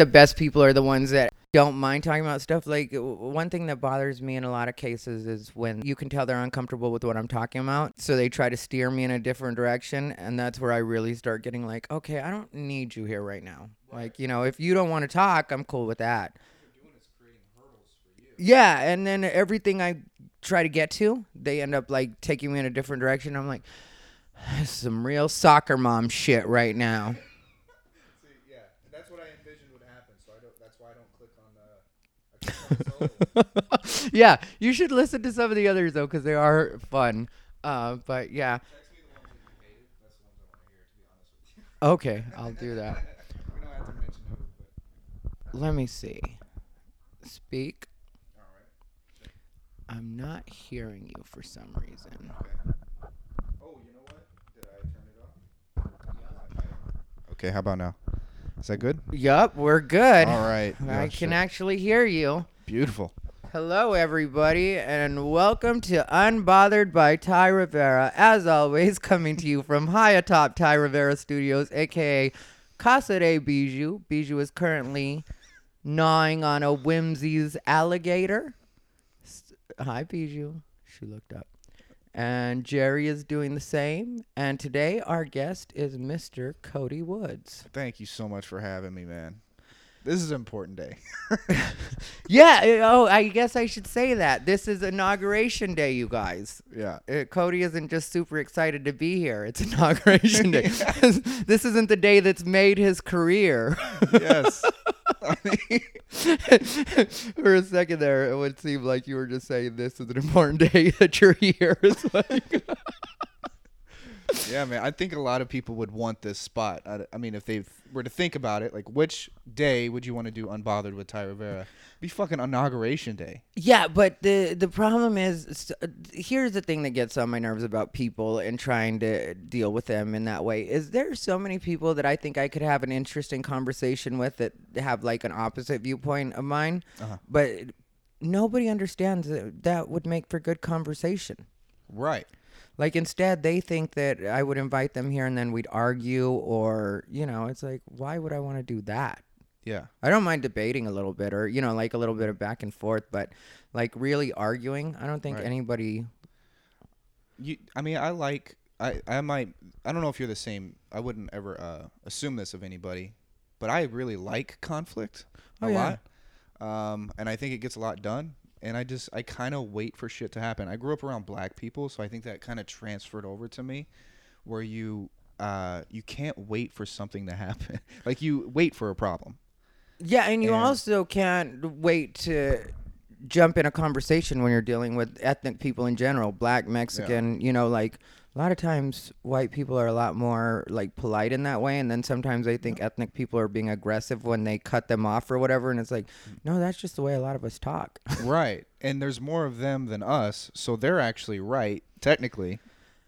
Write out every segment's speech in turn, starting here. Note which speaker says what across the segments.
Speaker 1: the best people are the ones that don't mind talking about stuff. Like one thing that bothers me in a lot of cases is when you can tell they're uncomfortable with what I'm talking about, so they try to steer me in a different direction, and that's where I really start getting like, okay, I don't need you here right now. Like you know, if you don't want to talk, I'm cool with that. Yeah, and then everything I try to get to, they end up like taking me in a different direction. I'm like, some real soccer mom shit right now.
Speaker 2: See, yeah, that's what I envisioned would happen. So I don't. That's why I don't click on. Uh, I click on solo.
Speaker 1: yeah, you should listen to some of the others though, because they are fun. Uh, but yeah,
Speaker 2: Text me the ones that you hated. That's the ones I want to hear. To be honest with you.
Speaker 1: okay, I'll do that.
Speaker 2: we don't have to mention who, but
Speaker 1: Let me see. Speak. I'm not hearing you for some reason.
Speaker 2: Okay. Oh, you know what? Did I turn it off? Okay, how about now? Is that good?
Speaker 1: Yup, we're good.
Speaker 2: All right.
Speaker 1: I can actually hear you.
Speaker 2: Beautiful.
Speaker 1: Hello, everybody, and welcome to Unbothered by Ty Rivera. As always, coming to you from high atop Ty Rivera Studios, aka Casa de Bijou. Bijou is currently gnawing on a Whimzees alligator. Hi, Bijou. She looked up. And Jerry is doing the same. And today, our guest is Mr. Cody Woods.
Speaker 2: Thank you so much for having me, man. This is an important day.
Speaker 1: Yeah, eh, oh, I guess I should say that. This is inauguration day, you guys.
Speaker 2: yeah.
Speaker 1: uh, Cody isn't just super excited to be here. It's inauguration day. this isn't the day that's made his career.
Speaker 2: Yes. I mean,
Speaker 1: For a second there, it would seem like you were just saying this is an important day that you're here. It's like,
Speaker 2: yeah, man. I think a lot of people would want this spot. I, I mean, if they were to think about it, like, which day would you want to do Unbothered with Ty Rivera? Be fucking inauguration day.
Speaker 1: yeah, but the the problem is, uh, here's the thing that gets on my nerves about people and trying to deal with them in that way is there so many people that I think I could have an interesting conversation with that have like an opposite viewpoint of mine,
Speaker 2: Uh-huh.
Speaker 1: but nobody understands that that would make for good conversation.
Speaker 2: Right.
Speaker 1: Like instead, they think that I would invite them here and then we'd argue, or you know, it's like, why would I want to do that?
Speaker 2: Yeah.
Speaker 1: I don't mind debating a little bit, or you know, like a little bit of back and forth, but like really arguing, I don't think
Speaker 2: Right.
Speaker 1: anybody.
Speaker 2: You. I mean, I like. I. I might. I don't know if you're the same. I wouldn't ever uh, assume this of anybody, but I really like conflict a
Speaker 1: Oh, yeah.
Speaker 2: lot. Um, and I think it gets a lot done. And I just. I kind of wait for shit to happen. I grew up around black people, so I think that kind of transferred over to me, where you. Uh, you can't wait for something to happen. like you wait for a problem.
Speaker 1: Yeah, and you
Speaker 2: And-
Speaker 1: also can't wait to jump in a conversation when you're dealing with ethnic people in general, black, Mexican, you know, like a lot of times white people are a lot more like polite in that way and then sometimes I think ethnic people are being aggressive when they cut them off or whatever and it's like, mm. no, that's just the way a lot of us talk.
Speaker 2: right. And there's more of them than us, so they're actually right technically.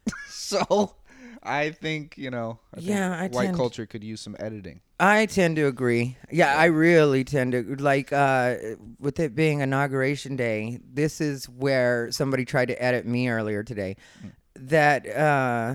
Speaker 2: so I think you know. I think
Speaker 1: Yeah, I
Speaker 2: white
Speaker 1: tend-
Speaker 2: culture could use some editing.
Speaker 1: I tend to agree. Yeah, I really tend to like uh with it being inauguration day, this is where somebody tried to edit me earlier today. That uh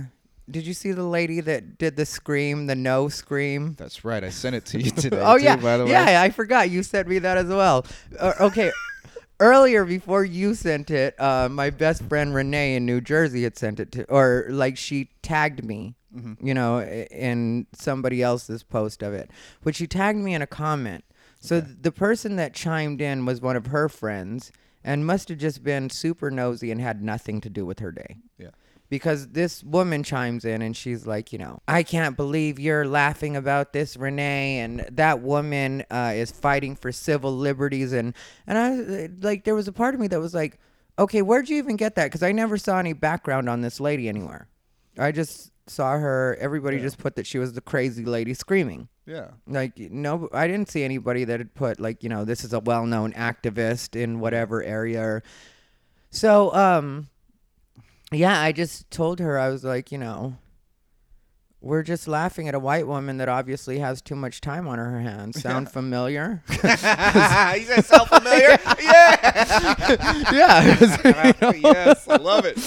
Speaker 1: did you see the lady that did the scream, the no scream?
Speaker 2: That's right. I sent it to you today.
Speaker 1: oh
Speaker 2: too,
Speaker 1: yeah,
Speaker 2: By the way.
Speaker 1: yeah. I forgot you sent me that as well. Uh, okay, earlier before you sent it, uh, my best friend Renee in New Jersey had sent it to, or like she tagged me,
Speaker 2: Mm-hmm.
Speaker 1: you know, in somebody else's post of it. But she tagged me in a comment. So th- the person that chimed in was one of her friends, and must have just been super nosy and had nothing to do with her day
Speaker 2: Yeah.
Speaker 1: Because this woman chimes in and she's like, you know, I can't believe you're laughing about this, Renee, and that woman uh, is fighting for civil liberties, and and I like, there was a part of me that was like, okay, where'd you even get that? Because I never saw any background on this lady anywhere. I just saw her. Everybody
Speaker 2: Yeah.
Speaker 1: just put that she was the crazy lady screaming.
Speaker 2: Yeah.
Speaker 1: Like no, I didn't see anybody that had put like you know this is a well-known activist in whatever area. Or, so um, yeah, I just told her I was like you know, we're just laughing at a white woman that obviously has too much time on her hands. Sound familiar?
Speaker 2: he said self familiar. yeah.
Speaker 1: yeah. 'cause, you know.
Speaker 2: yes, I love it.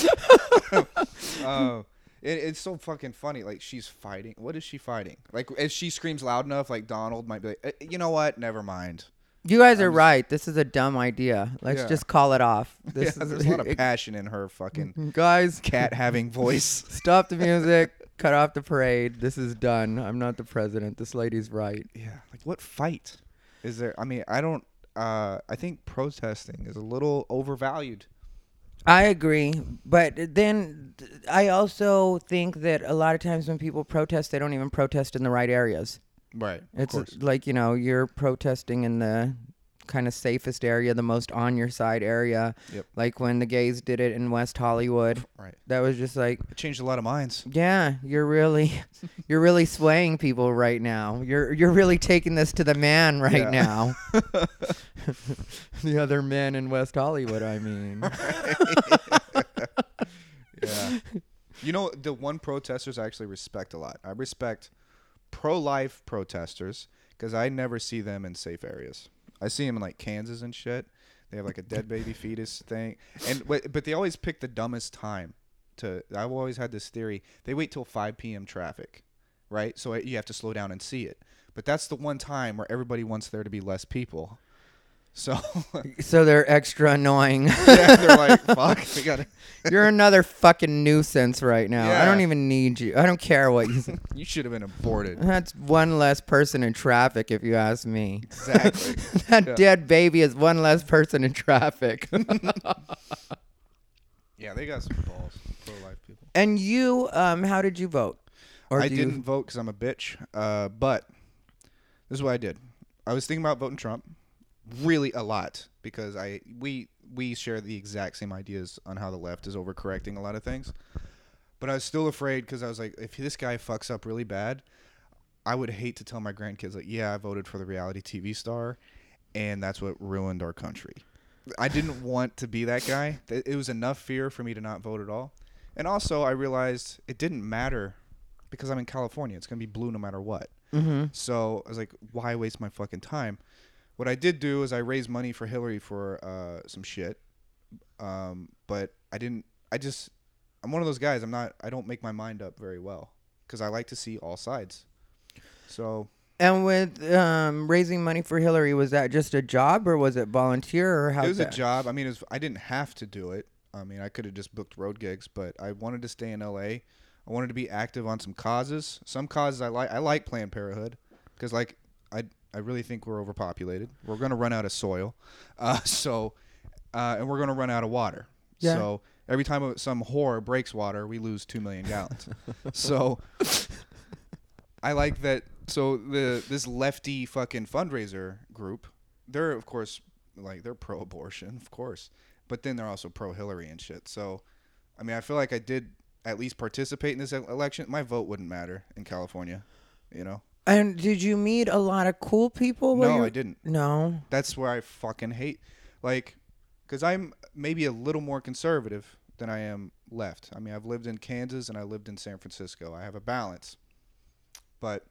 Speaker 2: Oh, It, it's so fucking funny. Like she's fighting. What is she fighting? Like if she screams loud enough, like Donald might be like, "Eh, you know what? Never mind.
Speaker 1: You guys are
Speaker 2: I'm just-
Speaker 1: right. This is a dumb idea. Let's
Speaker 2: Yeah.
Speaker 1: just call it off. This
Speaker 2: yeah,
Speaker 1: is
Speaker 2: there's a lot of passion in her fucking
Speaker 1: guys.
Speaker 2: cat having voice.
Speaker 1: Stop the music. Cut off the parade. This is done. I'm not the president. This lady's right.
Speaker 2: Yeah, like what fight is there? I mean, I don't. Uh, I think protesting is a little overvalued.
Speaker 1: I agree, but then th- I also think that a lot of times when people protest, they don't even protest in the right areas.
Speaker 2: Right.
Speaker 1: It's like you know you're protesting in the kind of safest area, the most on your side area.
Speaker 2: Yep.
Speaker 1: Like when the gays did it in West Hollywood,
Speaker 2: right.
Speaker 1: that was just like,
Speaker 2: It changed a lot of minds.
Speaker 1: yeah, you're really, you're really swaying people right now. You're you're really taking this to the man right
Speaker 2: Yeah.
Speaker 1: now. the other men in West Hollywood, I mean.
Speaker 2: Yeah. you know, the one protesters I actually respect a lot. I respect pro-life protesters because I never see them in safe areas. I see them in like Kansas and shit. They have like a dead baby fetus thing, and but they always pick the dumbest time. To I've always had this theory. They wait till 5 p.m. traffic, right? So uh, you have to slow down and see it. But that's the one time where everybody wants there to be less people. So
Speaker 1: So they're extra annoying.
Speaker 2: yeah, they're like, "Fuck, we gotta."
Speaker 1: You're another fucking nuisance right now. I don't even need you. I don't care what you.
Speaker 2: You should have been aborted.
Speaker 1: That's one less person in traffic, if you ask me.
Speaker 2: Exactly.
Speaker 1: that
Speaker 2: Yeah.
Speaker 1: dead baby is one less person in traffic.
Speaker 2: Yeah, they got some balls. Pro life people.
Speaker 1: and you, um, how did you vote? Or
Speaker 2: I didn't vote because I'm a bitch. Uh, but this is what I did. I was thinking about voting Trump, really a lot because I we we share the exact same ideas on how the left is overcorrecting a lot of things. But I was still afraid because I was like, if this guy fucks up really bad, I would hate to tell my grandkids like, yeah, I voted for the reality TV star, and that's what ruined our country. I didn't want to be that guy. It was enough fear for me to not vote at all. And also, I realized it didn't matter because I'm in California. It's gonna be blue no matter what.
Speaker 1: Mhm.
Speaker 2: So I was like, why waste my fucking time? What I did do is I raised money for Hillary for uh, some shit, um, but I didn't. I just I'm one of those guys. I'm not. I don't make my mind up very well because I like to see all sides. So
Speaker 1: And with um, raising money for Hillary, was that just a job or was it volunteer or how?
Speaker 2: it was a job. I mean, was, I didn't have to do it. I mean, I could have just booked road gigs, but I wanted to stay in LA. I wanted to be active on some causes. Some causes I like. I like Planned Parenthood because, like, I really think we're overpopulated. We're gonna run out of soil, uh, so uh, and we're gonna run out of water.
Speaker 1: Yeah.
Speaker 2: So every time some whore breaks water, we lose two million gallons. so I like that. So the this lefty fucking fundraiser group, they're of course like they're pro-abortion, of course, but then they're also pro-Hillary and shit. So, I mean, I feel like I did at least participate in this election. My vote wouldn't matter in California, you know.
Speaker 1: And did you meet a lot of cool people?
Speaker 2: No,
Speaker 1: you-
Speaker 2: I didn't.
Speaker 1: No.
Speaker 2: That's where I fucking hate, like, because I'm maybe a little more conservative than I am left. I mean, I've lived in Kansas and I lived in San Francisco. I have a balance, but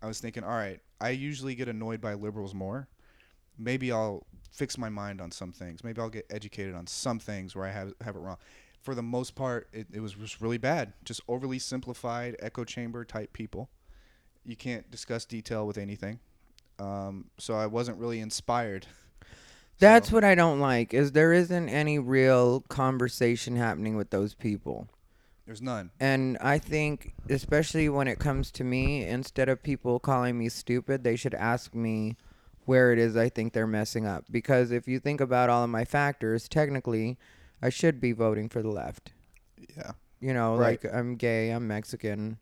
Speaker 2: I was thinking, all right, I usually get annoyed by liberals more. Maybe I'll fix my mind on some things. Maybe I'll get educated on some things where I have have it wrong. For the most part, it, it was just really bad. Just overly simplified echo chamber type people. You can't discuss detail with anything. Um, so I wasn't really inspired.
Speaker 1: That's
Speaker 2: So-
Speaker 1: what I don't like is there isn't any real conversation happening with those people.
Speaker 2: There's none.
Speaker 1: And I think especially when it comes to me, instead of people calling me stupid, they should ask me where it is I think they're messing up because if you think about all of my factors, technically I should be voting for the left.
Speaker 2: Yeah.
Speaker 1: You know,
Speaker 2: Right.
Speaker 1: like I'm gay, I'm Mexican.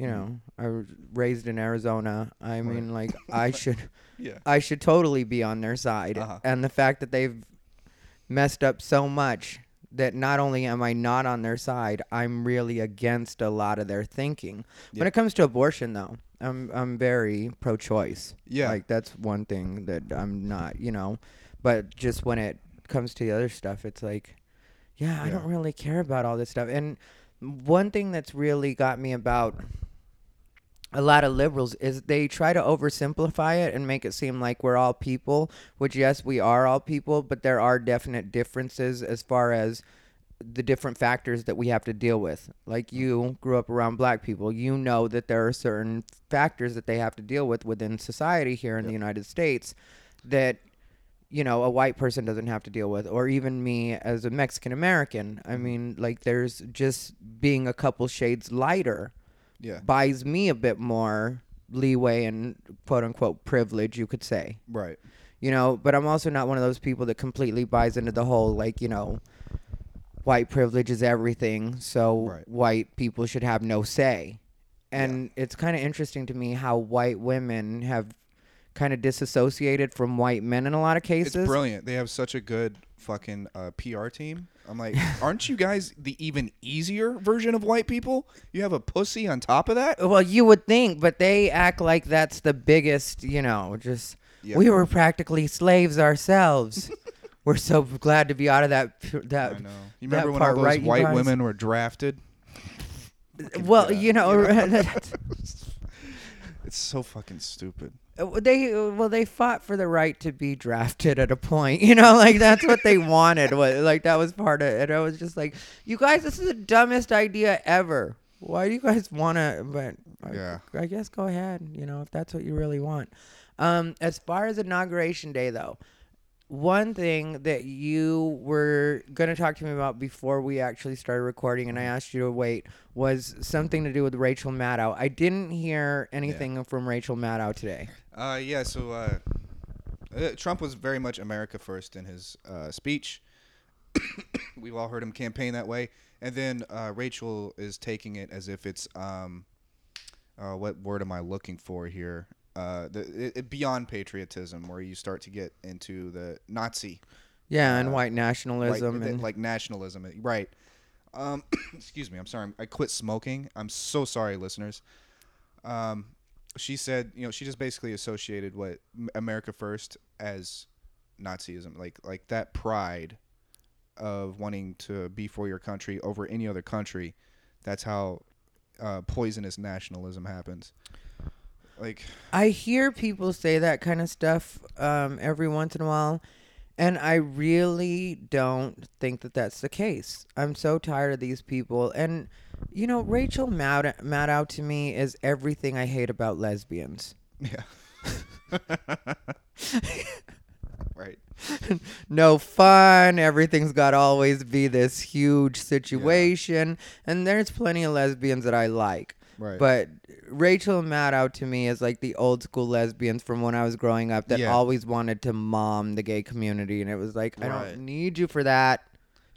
Speaker 1: You
Speaker 2: Mhm.
Speaker 1: know, I was raised in Arizona. I mean, like I should
Speaker 2: Yeah.
Speaker 1: I should totally be on their side.
Speaker 2: Uh-huh.
Speaker 1: And the fact that they've messed up so much that not only am I not on their side, I'm really against a lot of their thinking. When it comes to abortion though, I'm I'm very pro choice.
Speaker 2: Yeah.
Speaker 1: Like that's one thing that I'm not, you know. But just when it comes to the other stuff, it's like yeah, I don't really care about all this stuff. And one thing that's really got me about a lot of liberals is they try to oversimplify it and make it seem like we're all people, which yes, we are all people, but there are definite differences as far as the different factors that we have to deal with. Like you grew up around black people, you know that there are certain factors that they have to deal with within society here in the United States that you know a white person doesn't have to deal with or even me as a Mexican American. I mm-hmm. mean, like there's just being a couple shades lighter
Speaker 2: Yeah.
Speaker 1: buys me a bit more leeway and quote unquote privilege, you could say.
Speaker 2: Right.
Speaker 1: You know, but I'm also not one of those people that completely buys into the whole like, you know, white privilege is everything, so
Speaker 2: Right.
Speaker 1: white people should have no say. And it's kind of interesting to me how white women have kind of disassociated from white men in a lot of cases.
Speaker 2: It's brilliant. They have such a good fucking uh, PR team. I'm like, aren't you guys the even easier version of white people? You have a pussy on top of that?
Speaker 1: Well, you would think, but they act like that's the biggest, you know, just
Speaker 2: Yeah.
Speaker 1: we were practically slaves ourselves. we're so glad to be out of that that
Speaker 2: I know. You remember when all those
Speaker 1: right,
Speaker 2: white women were drafted?
Speaker 1: Well, you know,
Speaker 2: It's so fucking stupid.
Speaker 1: They well they fought for the right to be drafted at a point. You know, like that's what they wanted. What like that was part of it. I was just like, you guys, this is the dumbest idea ever. Why do you guys want to? But I-
Speaker 2: Yeah.
Speaker 1: I guess go ahead. You know, if that's what you really want. Um, as far as inauguration day, though, one thing that you were going to talk to me about before we actually started recording, and I asked you to wait, was something to do with Rachel Maddow. I didn't hear anything from Rachel Maddow today.
Speaker 2: Uh, yeah. So uh, uh, Trump was very much America first in his uh, speech. We've all heard him campaign that way, and then uh, Rachel is taking it as if it's um, uh, what word am I looking for here? Uh, the it, it, beyond patriotism, where you start to get into the Nazi
Speaker 1: Yeah, and
Speaker 2: Uh,
Speaker 1: white nationalism
Speaker 2: th-
Speaker 1: and
Speaker 2: like nationalism, uh, right? Um, excuse me, I'm sorry. I quit smoking. I'm so sorry, listeners. Um, she said, you know, she just basically associated what America First as Nazism, like like that pride of wanting to be for your country over any other country. That's how uh, poisonous nationalism happens. Like,
Speaker 1: I hear people say that kind of stuff um, every once in a while, and I really don't think that that's the case. I'm so tired of these people, and you know, Rachel Mad- Maddow to me is everything I hate about lesbians.
Speaker 2: yeah. right.
Speaker 1: no fun. Everything's got to always be this huge situation, and there's plenty of lesbians that I like.
Speaker 2: Right.
Speaker 1: But Rachel Maddow to me is like the old school lesbians from when I was growing up that
Speaker 2: Yeah.
Speaker 1: always wanted to mom the gay community, and it was like I don't need you for that.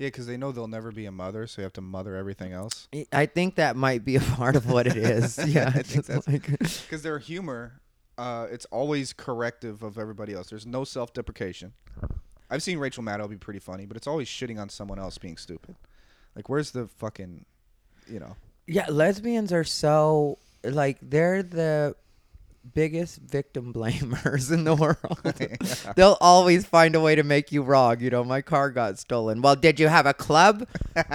Speaker 2: Yeah, because they know they'll never be a mother, so you have to mother everything else.
Speaker 1: I- I think that might be a part of what it is. yeah,
Speaker 2: I think that's-
Speaker 1: like-
Speaker 2: because their humor, uh, it's always corrective of everybody else. There's no self-deprecation. I've seen Rachel Maddow be pretty funny, but it's always shitting on someone else being stupid. Like, where's the fucking, you know?
Speaker 1: yeah, lesbians are so like they're the biggest victim blamers in the world. They'll always find a way to make you wrong. You know, my car got stolen. Well, did you have a club?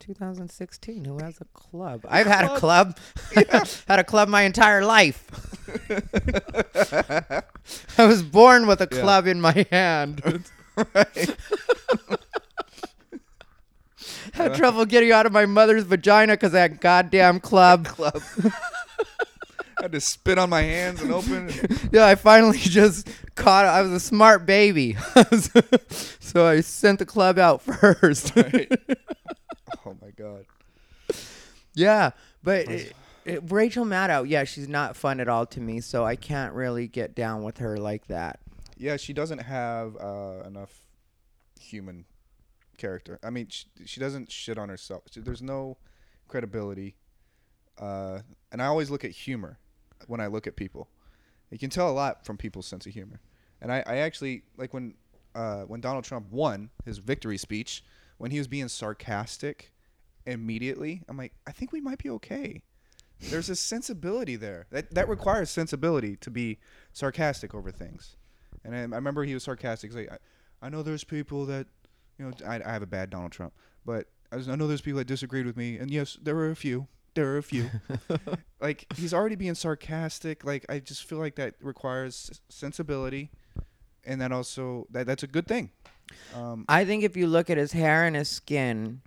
Speaker 1: 2016. Who has a club? I've had a club. had a club my entire life. I was born with a
Speaker 2: Yeah.
Speaker 1: club in my hand.
Speaker 2: right.
Speaker 1: had trouble getting out of my mother's vagina because that goddamn club.
Speaker 2: Club. I had to spit on my hands and open.
Speaker 1: yeah, I finally just caught it. I was a smart baby. so I sent the club out first. Right.
Speaker 2: oh my god.
Speaker 1: Yeah, but it, it, Rachel Maddow, yeah, she's not fun at all to me, so I can't really get down with her like that.
Speaker 2: Yeah, she doesn't have uh, enough human character. I mean, she, she doesn't shit on herself. She, there's no credibility. Uh, and I always look at humor when I look at people. You can tell a lot from people's sense of humor. And I, I actually like when uh, when Donald Trump won his victory speech when he was being sarcastic immediately. I'm like, I think we might be okay. There's a sensibility there that that requires sensibility to be sarcastic over things. And I, I remember he was sarcastic. He's like, I, I know there's people that, you know, I, I have a bad Donald Trump, but I, was, I know there's people that disagreed with me, and yes, there were a few. There were a few. like he's already being sarcastic. Like I just feel like that requires sensibility, and that also that that's a good thing. Um,
Speaker 1: I think if you look at his hair and his skin,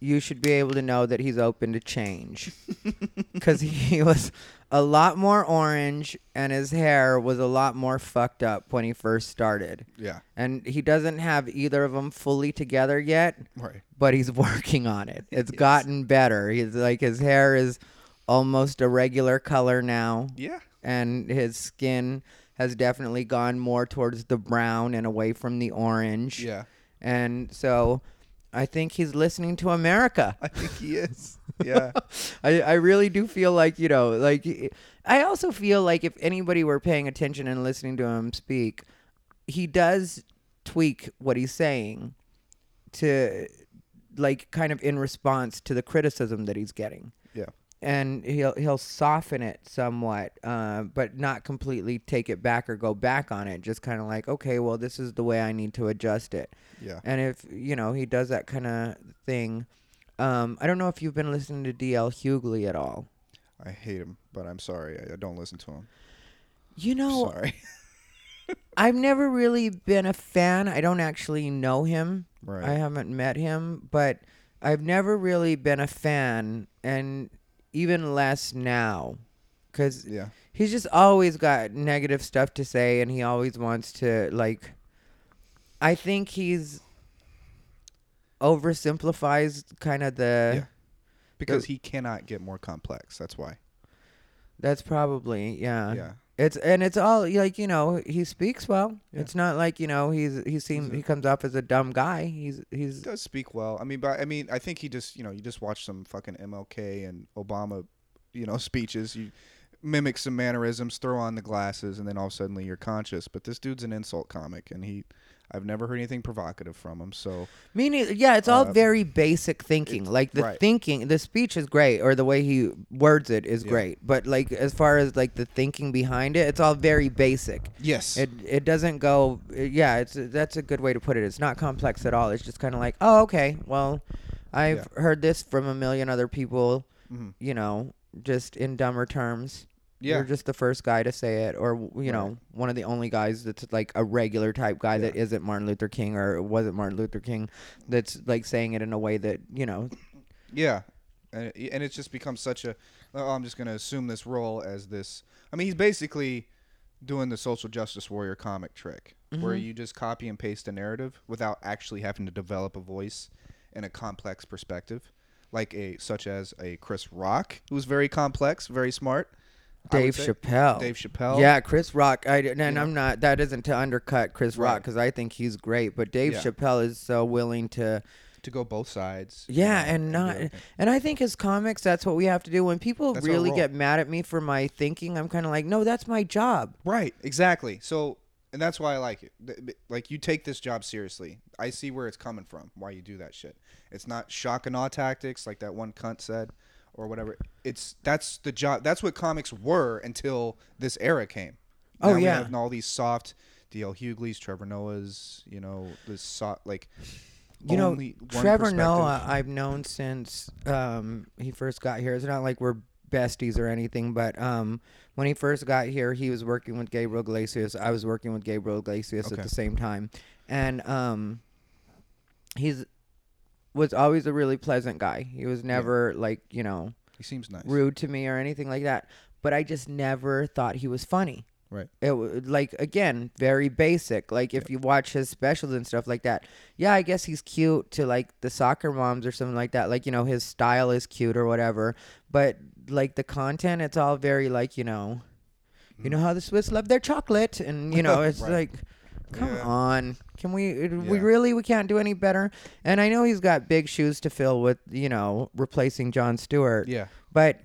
Speaker 1: you should be able to know that he's open to change. Because he was a lot more orange and his hair was a lot more fucked up when he first started.
Speaker 2: yeah.
Speaker 1: And he doesn't have either of them fully together yet,
Speaker 2: Right.
Speaker 1: but he's working on it. It's
Speaker 2: Yes.
Speaker 1: gotten better. He's like his hair is almost a regular color now
Speaker 2: Yeah.
Speaker 1: and his skin has definitely gone more towards the brown and away from the orange.
Speaker 2: Yeah.
Speaker 1: And so I think he's listening to America.
Speaker 2: I think he is. Yeah.
Speaker 1: I, I really do feel like, you know, like I also feel like if anybody were paying attention and listening to him speak, he does tweak what he's saying to like kind of in response to the criticism that he's getting. And he'll he'll soften it somewhat, uh, but not completely take it back or go back on it. Just kind of like, okay, well, this is the way I need to adjust it.
Speaker 2: Yeah.
Speaker 1: And if you know he does that kind of thing, um, I don't know if you've been listening to DL Hughley at all.
Speaker 2: I hate him, but I'm sorry. I, I don't listen to him.
Speaker 1: You know,
Speaker 2: Sorry.
Speaker 1: I've never really been a fan. I don't actually know him.
Speaker 2: Right.
Speaker 1: I haven't met him, but I've never really been a fan, and even less now, because
Speaker 2: yeah.
Speaker 1: he's just always got negative stuff to say, and he always wants to like. I think he's oversimplifies kind of the.
Speaker 2: Yeah. Because he cannot get more complex. That's why.
Speaker 1: That's probably yeah.
Speaker 2: yeah.
Speaker 1: It's and it's all like you know he speaks well.
Speaker 2: Yeah.
Speaker 1: It's not like you know he's he seems he comes off as a dumb guy. He's
Speaker 2: He
Speaker 1: he's
Speaker 2: does speak well. I mean, but I mean, I think he just, you know, you just watch some fucking MLK and Obama, you know, speeches. You mimic some mannerisms, throw on the glasses, and then all of a sudden you're conscious. But this dude's an insult comic, and he, I've never heard anything provocative from him. So
Speaker 1: meaning yeah. It's all
Speaker 2: Uh,
Speaker 1: very basic thinking. Like the
Speaker 2: right.
Speaker 1: thinking, the speech is great, or the way he words it is
Speaker 2: Yeah.
Speaker 1: great. But like as far as like the thinking behind it, it's all very basic.
Speaker 2: yes,
Speaker 1: It it doesn't go. Yeah, it's that's a good way to put it. It's not complex at all. It's just kind of like oh okay, well, I've heard this from a million other people.
Speaker 2: Mhm.
Speaker 1: You know, just in dumber terms.
Speaker 2: Yeah,
Speaker 1: You're just the first guy to say it, or you know,
Speaker 2: Right.
Speaker 1: one of the only guys that's like a regular type guy that
Speaker 2: Yeah.
Speaker 1: isn't Martin Luther King or wasn't Martin Luther King, that's like saying it in a way that you know.
Speaker 2: yeah, and and it's just become such a. Oh, I'm just gonna assume this role as this. I mean, he's basically doing the social justice warrior comic trick, where
Speaker 1: Mhm.
Speaker 2: you just copy and paste a narrative without actually having to develop a voice and a complex perspective, like a such as a Chris Rock, who's very complex, very smart.
Speaker 1: Dave. Chappelle.
Speaker 2: Dave Chappelle.
Speaker 1: Yeah, Chris Rock. I and
Speaker 2: know.
Speaker 1: I'm not. That isn't to undercut Chris Rock because I think he's great. But Dave
Speaker 2: Yeah.
Speaker 1: Chappelle is so willing to.
Speaker 2: to go both sides.
Speaker 1: Yeah,
Speaker 2: you know,
Speaker 1: and not.
Speaker 2: everything.
Speaker 1: And I think as comics, that's what we have to do. When people
Speaker 2: That's
Speaker 1: really get mad at me for my thinking, I'm kind of like, no, that's my job.
Speaker 2: Right, exactly. So, and that's why I like it. Like you take this job seriously. I see where it's coming from. Why you do that shit. It's not shock and awe tactics like that one cunt said, or whatever. It's that's the job. That's what comics were until this era came.
Speaker 1: Oh,
Speaker 2: Now we
Speaker 1: yeah.
Speaker 2: have all these soft D.L. Hughley's, Trevor Noah's. You know, this soft like.
Speaker 1: You know, Trevor. Noah, I've known since um, he first got here. It's not like we're besties or anything, but um, when he first got here, he was working with Gabriel Iglesias. I was working with Gabriel Iglesias
Speaker 2: Okay.
Speaker 1: at the same time, and um, he's was always a really pleasant guy. He was never like you know
Speaker 2: He seems nice.
Speaker 1: rude to me or anything like that. But I just never thought he was funny.
Speaker 2: Right.
Speaker 1: It w- like again very basic. Like if you watch his specials and stuff like that, yeah, I guess he's cute to like the soccer moms or something like that. Like you know his style is cute or whatever. But like the content, it's all very like you know, you mm. know how the Swiss love their chocolate, and you know it's
Speaker 2: Right.
Speaker 1: like. Come
Speaker 2: Yeah.
Speaker 1: on. Can we we really we can't do any better? And I know he's got big shoes to fill with, you know, replacing Jon Stewart.
Speaker 2: Yeah.
Speaker 1: But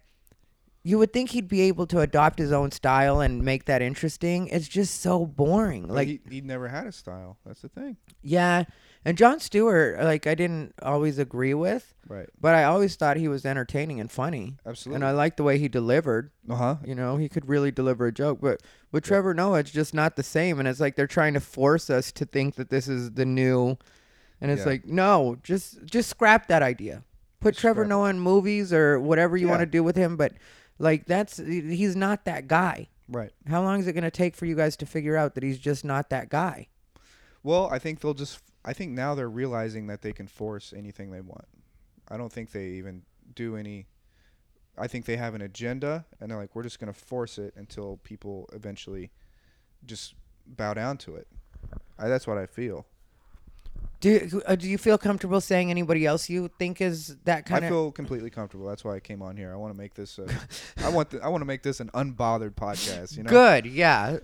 Speaker 1: you would think he'd be able to adopt his own style and make that interesting. It's just so boring.
Speaker 2: Like
Speaker 1: Like,
Speaker 2: he, he never had a style. That's the thing.
Speaker 1: yeah. And Jon Stewart, like, I didn't always agree with,
Speaker 2: Right.
Speaker 1: but I always thought he was entertaining and funny.
Speaker 2: Absolutely.
Speaker 1: And I liked the way he delivered.
Speaker 2: uh huh.
Speaker 1: You know, he could really deliver a joke. But with Trevor Noah, it's just not the same. And it's like they're trying to force us to think that this is the new. And it's
Speaker 2: Yeah.
Speaker 1: like, no, just just scrap that idea. Put Trevor
Speaker 2: scrap it.
Speaker 1: Noah in movies or whatever you want to do with him. But like, that's he's not that guy.
Speaker 2: Right.
Speaker 1: How long is it going to take for you guys to figure out that he's just not that guy?
Speaker 2: Well, I think they'll just. I think now they're realizing that they can force anything they want. I don't think they even do any. I think they have an agenda, and they're like, we're just gonna force it until people eventually just bow down to it. I, that's what I feel.
Speaker 1: Do you, uh, do you feel comfortable saying anybody else you think is that kind
Speaker 2: I
Speaker 1: of?
Speaker 2: I feel completely comfortable. That's why I came on here. I want to make this. Uh, I want. The, I want to make this an unbothered podcast. You know.
Speaker 1: Good, yeah.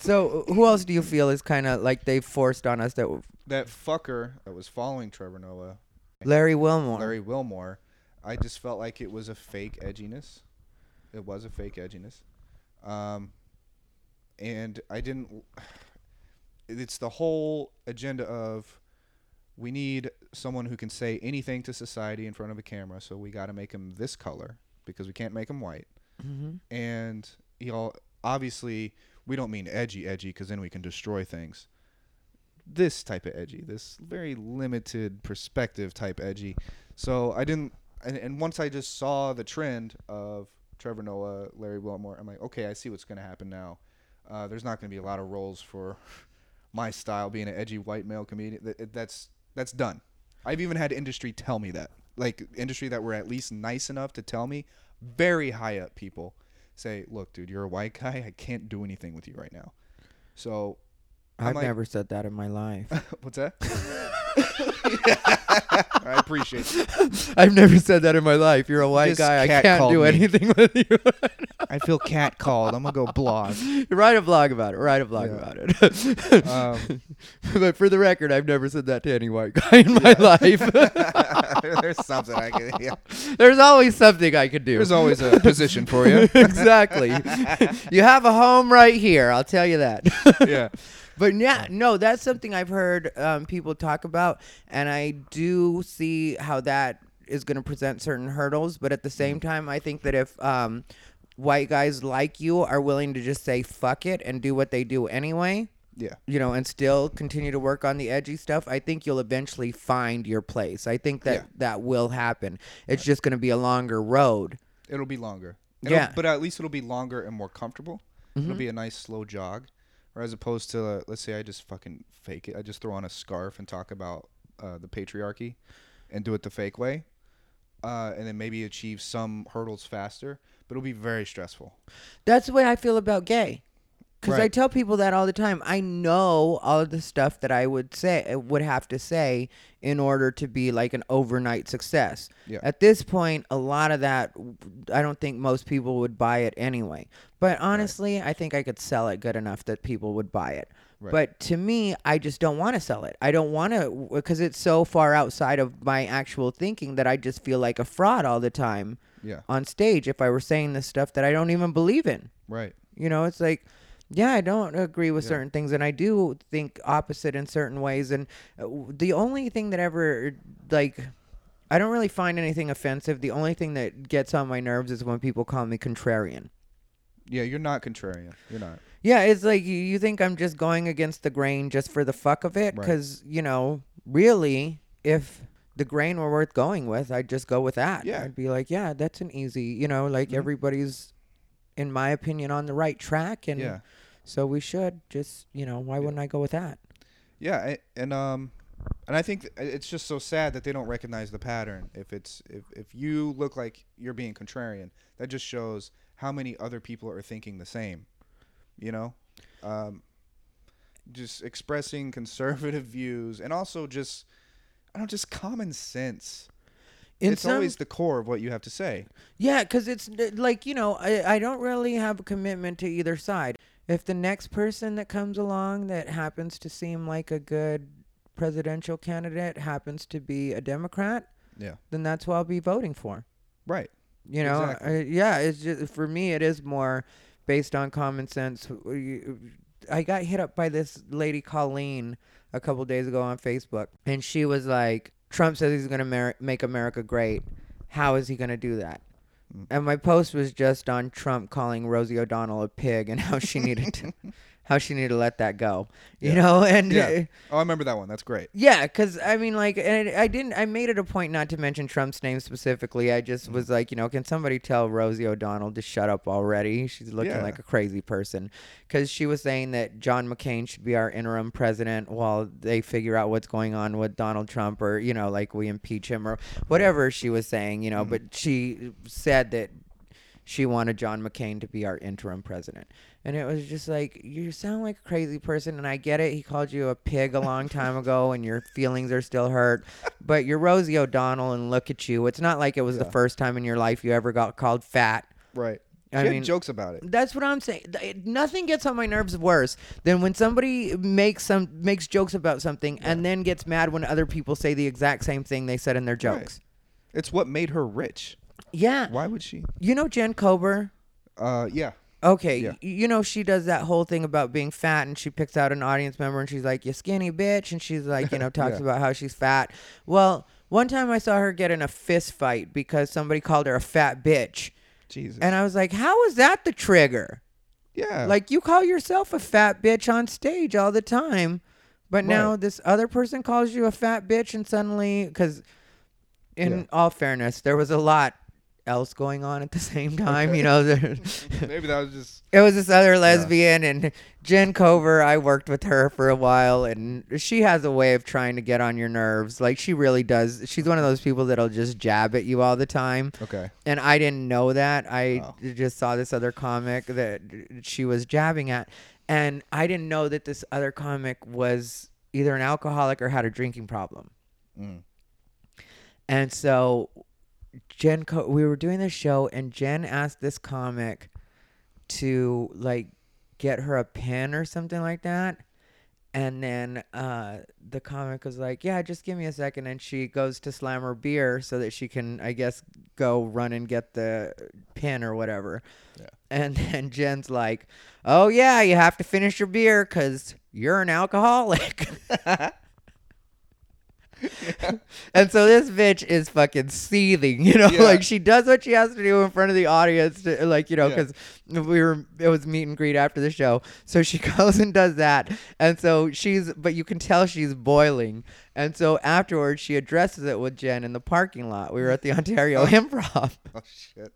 Speaker 1: So who else do you feel is kind of like they forced on us that
Speaker 2: That fucker that was following Trevor Noah,
Speaker 1: Larry Wilmore?
Speaker 2: Larry Wilmore. I just felt like it was a fake edginess. It was a fake edginess. Um, and I didn't. It's the whole agenda of we need someone who can say anything to society in front of a camera, so we got to make him this color because we can't make him white.
Speaker 1: hmm
Speaker 2: And y'all, obviously, we don't mean edgy, edgy, because then we can destroy things. This type of edgy, this very limited perspective type edgy. So I didn't, and, and once I just saw the trend of Trevor Noah, Larry Wilmore, I'm like, okay, I see what's going to happen now. Uh, there's not going to be a lot of roles for my style being an edgy white male comedian. That, that's that's done. I've even had industry tell me that, like industry that were at least nice enough to tell me, very high up people say, "Look, dude, you're a white guy. I can't do anything with you right now." So,
Speaker 1: I've
Speaker 2: like-
Speaker 1: never said that in my life.
Speaker 2: what's that? I appreciate it.
Speaker 1: I've never said that in my life. You're a white
Speaker 2: This
Speaker 1: guy. I can't do
Speaker 2: me.
Speaker 1: anything with you.
Speaker 2: I feel cat called. I'm gonna go blog.
Speaker 1: Write a blog about it. Write a blog
Speaker 2: Yeah.
Speaker 1: about it.
Speaker 2: Um,
Speaker 1: but for the record, I've never said that to any white guy in my life.
Speaker 2: there's something I can. Yeah.
Speaker 1: There's always something I could do.
Speaker 2: There's always a position for you.
Speaker 1: exactly. you have a home right here. I'll tell you that.
Speaker 2: yeah.
Speaker 1: But yeah, no, that's something I've heard um, people talk about, and I do see how that is going to present certain hurdles. But at the same
Speaker 2: Mm-hmm.
Speaker 1: time, I think that if um, white guys like you are willing to just say fuck it and do what they do anyway,
Speaker 2: Yeah.
Speaker 1: you know, and still continue to work on the edgy stuff, I think you'll eventually find your place. I think that
Speaker 2: Yeah.
Speaker 1: that will happen. It's just going to be a longer road.
Speaker 2: It'll be longer. It'll-
Speaker 1: Yeah.
Speaker 2: But at least it'll be longer and more comfortable. It'll
Speaker 1: Mhm.
Speaker 2: be a nice slow jog, or as opposed to uh, let's say I just fucking fake it. I just throw on a scarf and talk about uh, the patriarchy, and do it the fake way, uh, and then maybe achieve some hurdles faster. But it'll be very stressful.
Speaker 1: That's the way I feel about gay. Because I tell people that all the time. I know all of the stuff that I would say uh, would have to say in order to be like an overnight success.
Speaker 2: Yeah.
Speaker 1: At this point, a lot of that, I don't think most people would buy it anyway. But honestly, I think I could sell it good enough that people would buy it.
Speaker 2: Right.
Speaker 1: But to me, I just don't want to sell it. I don't want to because it's so far outside of my actual thinking that I just feel like a fraud all the time
Speaker 2: Yeah.
Speaker 1: on stage if I were saying this stuff that I don't even believe in.
Speaker 2: Right.
Speaker 1: You know, it's like, yeah, I don't agree with
Speaker 2: Yeah.
Speaker 1: certain things, and I do think opposite in certain ways. And uh, w- the only thing that ever, like, I don't really find anything offensive. The only thing that gets on my nerves is when people call me contrarian.
Speaker 2: Yeah. You're not contrarian. You're not.
Speaker 1: Yeah, it's like you, you think I'm just going against the grain just for the fuck of it,
Speaker 2: Right.
Speaker 1: because you know, really, if the grain were worth going with, I'd just go with that.
Speaker 2: Yeah.
Speaker 1: I'd be like, yeah, that's an easy, you know, like
Speaker 2: Mhm.
Speaker 1: everybody's, in my opinion, on the right track, and
Speaker 2: Yeah.
Speaker 1: So we should just, you know, why wouldn't I go with that?
Speaker 2: Yeah, I- and um, and I think it's just so sad that they don't recognize the pattern. If it's if if you look like you're being contrarian, that just shows how many other people are thinking the same. You know, um, just expressing conservative views and also just I don't know, just common sense.
Speaker 1: In
Speaker 2: it's
Speaker 1: some,
Speaker 2: always the core of what you have to say.
Speaker 1: yeah, because it's like you know, I I don't really have a commitment to either side. If the next person that comes along that happens to seem like a good presidential candidate happens to be a Democrat,
Speaker 2: Yeah.
Speaker 1: then that's who I'll be voting for.
Speaker 2: Right.
Speaker 1: You know,
Speaker 2: Exactly.
Speaker 1: uh, yeah, it's just for me, it is more based on common sense. I got hit up by this lady Colleen a couple days ago on Facebook, and she was like, "Trump says he's going to mer- make America great. How is he going to do that?" And my post was just on Trump calling Rosie O'Donnell a pig and how she needed to, how she needed to let that go. You
Speaker 2: Yeah.
Speaker 1: know, and
Speaker 2: Yeah. Oh, I remember that one. That's great.
Speaker 1: yeah, because I mean, like, and I didn't. I made it a point not to mention Trump's name specifically. I just
Speaker 2: Mm-hmm.
Speaker 1: was like, you know, can somebody tell Rosie O'Donnell to shut up already? She's looking
Speaker 2: Yeah.
Speaker 1: like a crazy person. Because she was saying that John McCain should be our interim president while they figure out what's going on with Donald Trump, or you know, like we impeach him or whatever she was saying. You know,
Speaker 2: Mm-hmm.
Speaker 1: but she said that she wanted John McCain to be our interim president. And it was just like, you sound like a crazy person. And I get it. He called you a pig a long time ago and your feelings are still hurt. But you're Rosie O'Donnell and look at you. It's not like it was the first time in your life you ever got called fat.
Speaker 2: Right.
Speaker 1: I
Speaker 2: She had
Speaker 1: mean-
Speaker 2: jokes about it.
Speaker 1: That's what I'm saying. Nothing gets on my nerves worse than when somebody makes some makes jokes about something and then gets mad when other people say the exact same thing they said in their
Speaker 2: Right.
Speaker 1: jokes.
Speaker 2: It's what made her rich.
Speaker 1: Yeah.
Speaker 2: Why would she?
Speaker 1: You know Jen Kober?
Speaker 2: Uh, yeah.
Speaker 1: Okay,
Speaker 2: Yeah.
Speaker 1: you know she does that whole thing about being fat, and she picks out an audience member, and she's like, "You skinny bitch," and she's like, you know, talks
Speaker 2: Yeah.
Speaker 1: about how she's fat. Well, one time I saw her get in a fist fight because somebody called her a fat bitch,
Speaker 2: Jesus.
Speaker 1: and I was like, "How is that the trigger?
Speaker 2: yeah.
Speaker 1: Like you call yourself a fat bitch on stage all the time, but now this other person calls you a fat bitch, and suddenly, because in
Speaker 2: Yeah.
Speaker 1: all fairness, there was a lot." Else going on at the same time
Speaker 2: Okay.
Speaker 1: you know
Speaker 2: maybe that was just.
Speaker 1: it was this other lesbian and Jen Kober. I worked with her for a while and she has a way of trying to get on your nerves. Like she really does. She's one of those people that'll just jab at you all the time.
Speaker 2: Okay.
Speaker 1: And I didn't know that. I
Speaker 2: Oh.
Speaker 1: just saw this other comic that she was jabbing at. And I didn't know that this other comic was either an alcoholic or had a drinking problem.
Speaker 2: Mm.
Speaker 1: And so Jen, co- we were doing this show, and Jen asked this comic to like get her a pen or something like that. And then uh, the comic was like, "Yeah, just give me a second. And she goes to slam her beer so that she can, I guess, go run and get the pen or whatever.
Speaker 2: Yeah.
Speaker 1: And then Jen's like, "Oh yeah, you have to finish your beer because you're an alcoholic." And so this bitch is fucking seething, you know,
Speaker 2: Yeah.
Speaker 1: like she does what she has to do in front of the audience, to, like you know,
Speaker 2: Yeah.
Speaker 1: because we were it was meet and greet after the show, so she goes and does that, and so she's, but you can tell she's boiling, and so afterwards she addresses it with Jen in the parking lot. We were at the Ontario oh, Improv,
Speaker 2: Oh shit.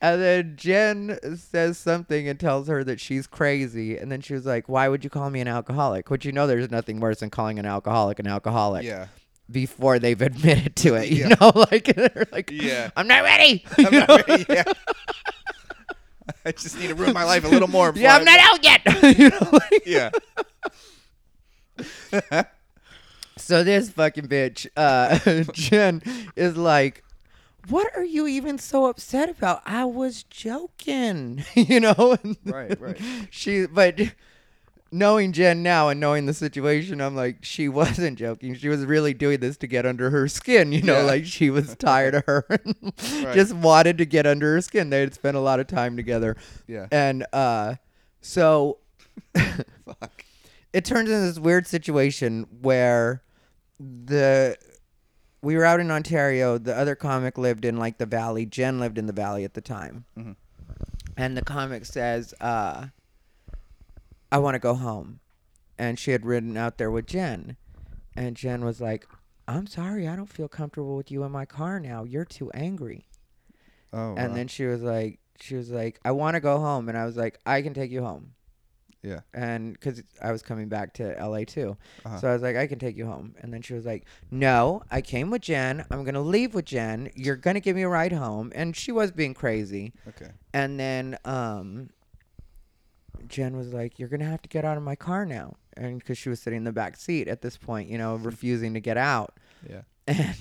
Speaker 1: And then Jen says something and tells her that she's crazy, and then she was like, "Why would you call me an alcoholic?" Which you know, there's nothing worse than calling an alcoholic an alcoholic
Speaker 2: Yeah.
Speaker 1: before they've admitted to it. You
Speaker 2: Yeah.
Speaker 1: know, like they're like,
Speaker 2: Yeah.
Speaker 1: I'm not ready.
Speaker 2: I'm
Speaker 1: You
Speaker 2: not
Speaker 1: know?
Speaker 2: ready, yeah. I just need to ruin my life a little more.
Speaker 1: yeah, I'm not out yet. you know, like-
Speaker 2: Yeah.
Speaker 1: so this fucking bitch, uh, Jen, is like, "What are you even so upset about? I was joking." you know,
Speaker 2: Right, right.
Speaker 1: She, but. Knowing Jen now and knowing the situation, I'm like, she wasn't joking. She was really doing this to get under her skin, you know,
Speaker 2: Yeah.
Speaker 1: like she was tired of her and
Speaker 2: Right.
Speaker 1: just wanted to get under her skin. They had spent a lot of time together.
Speaker 2: Yeah.
Speaker 1: And uh, so
Speaker 2: Fuck.
Speaker 1: it turns into this weird situation where the we were out in Ontario. The other comic lived in like the valley. Jen lived in the valley at the time,
Speaker 2: Mhm.
Speaker 1: and the comic says, uh, "I want to go home," and she had ridden out there with Jen, and Jen was like. I'm sorry, I don't feel comfortable with you in my car now. You're too angry.
Speaker 2: Oh.
Speaker 1: And
Speaker 2: wow.
Speaker 1: then she was like, she was like, I want to go home, and I was like, I can take you home.
Speaker 2: Yeah.
Speaker 1: And because I was coming back to LA too,
Speaker 2: Uh-huh.
Speaker 1: so I was like, I can take you home. And then she was like, No, I came with Jen. I'm gonna leave with Jen. You're gonna give me a ride home. And she was being crazy.
Speaker 2: Okay.
Speaker 1: And then um, Jen was like, "You're gonna have to get out of my car now," and because she was sitting in the back seat at this point, you know, refusing to get out.
Speaker 2: Yeah.
Speaker 1: And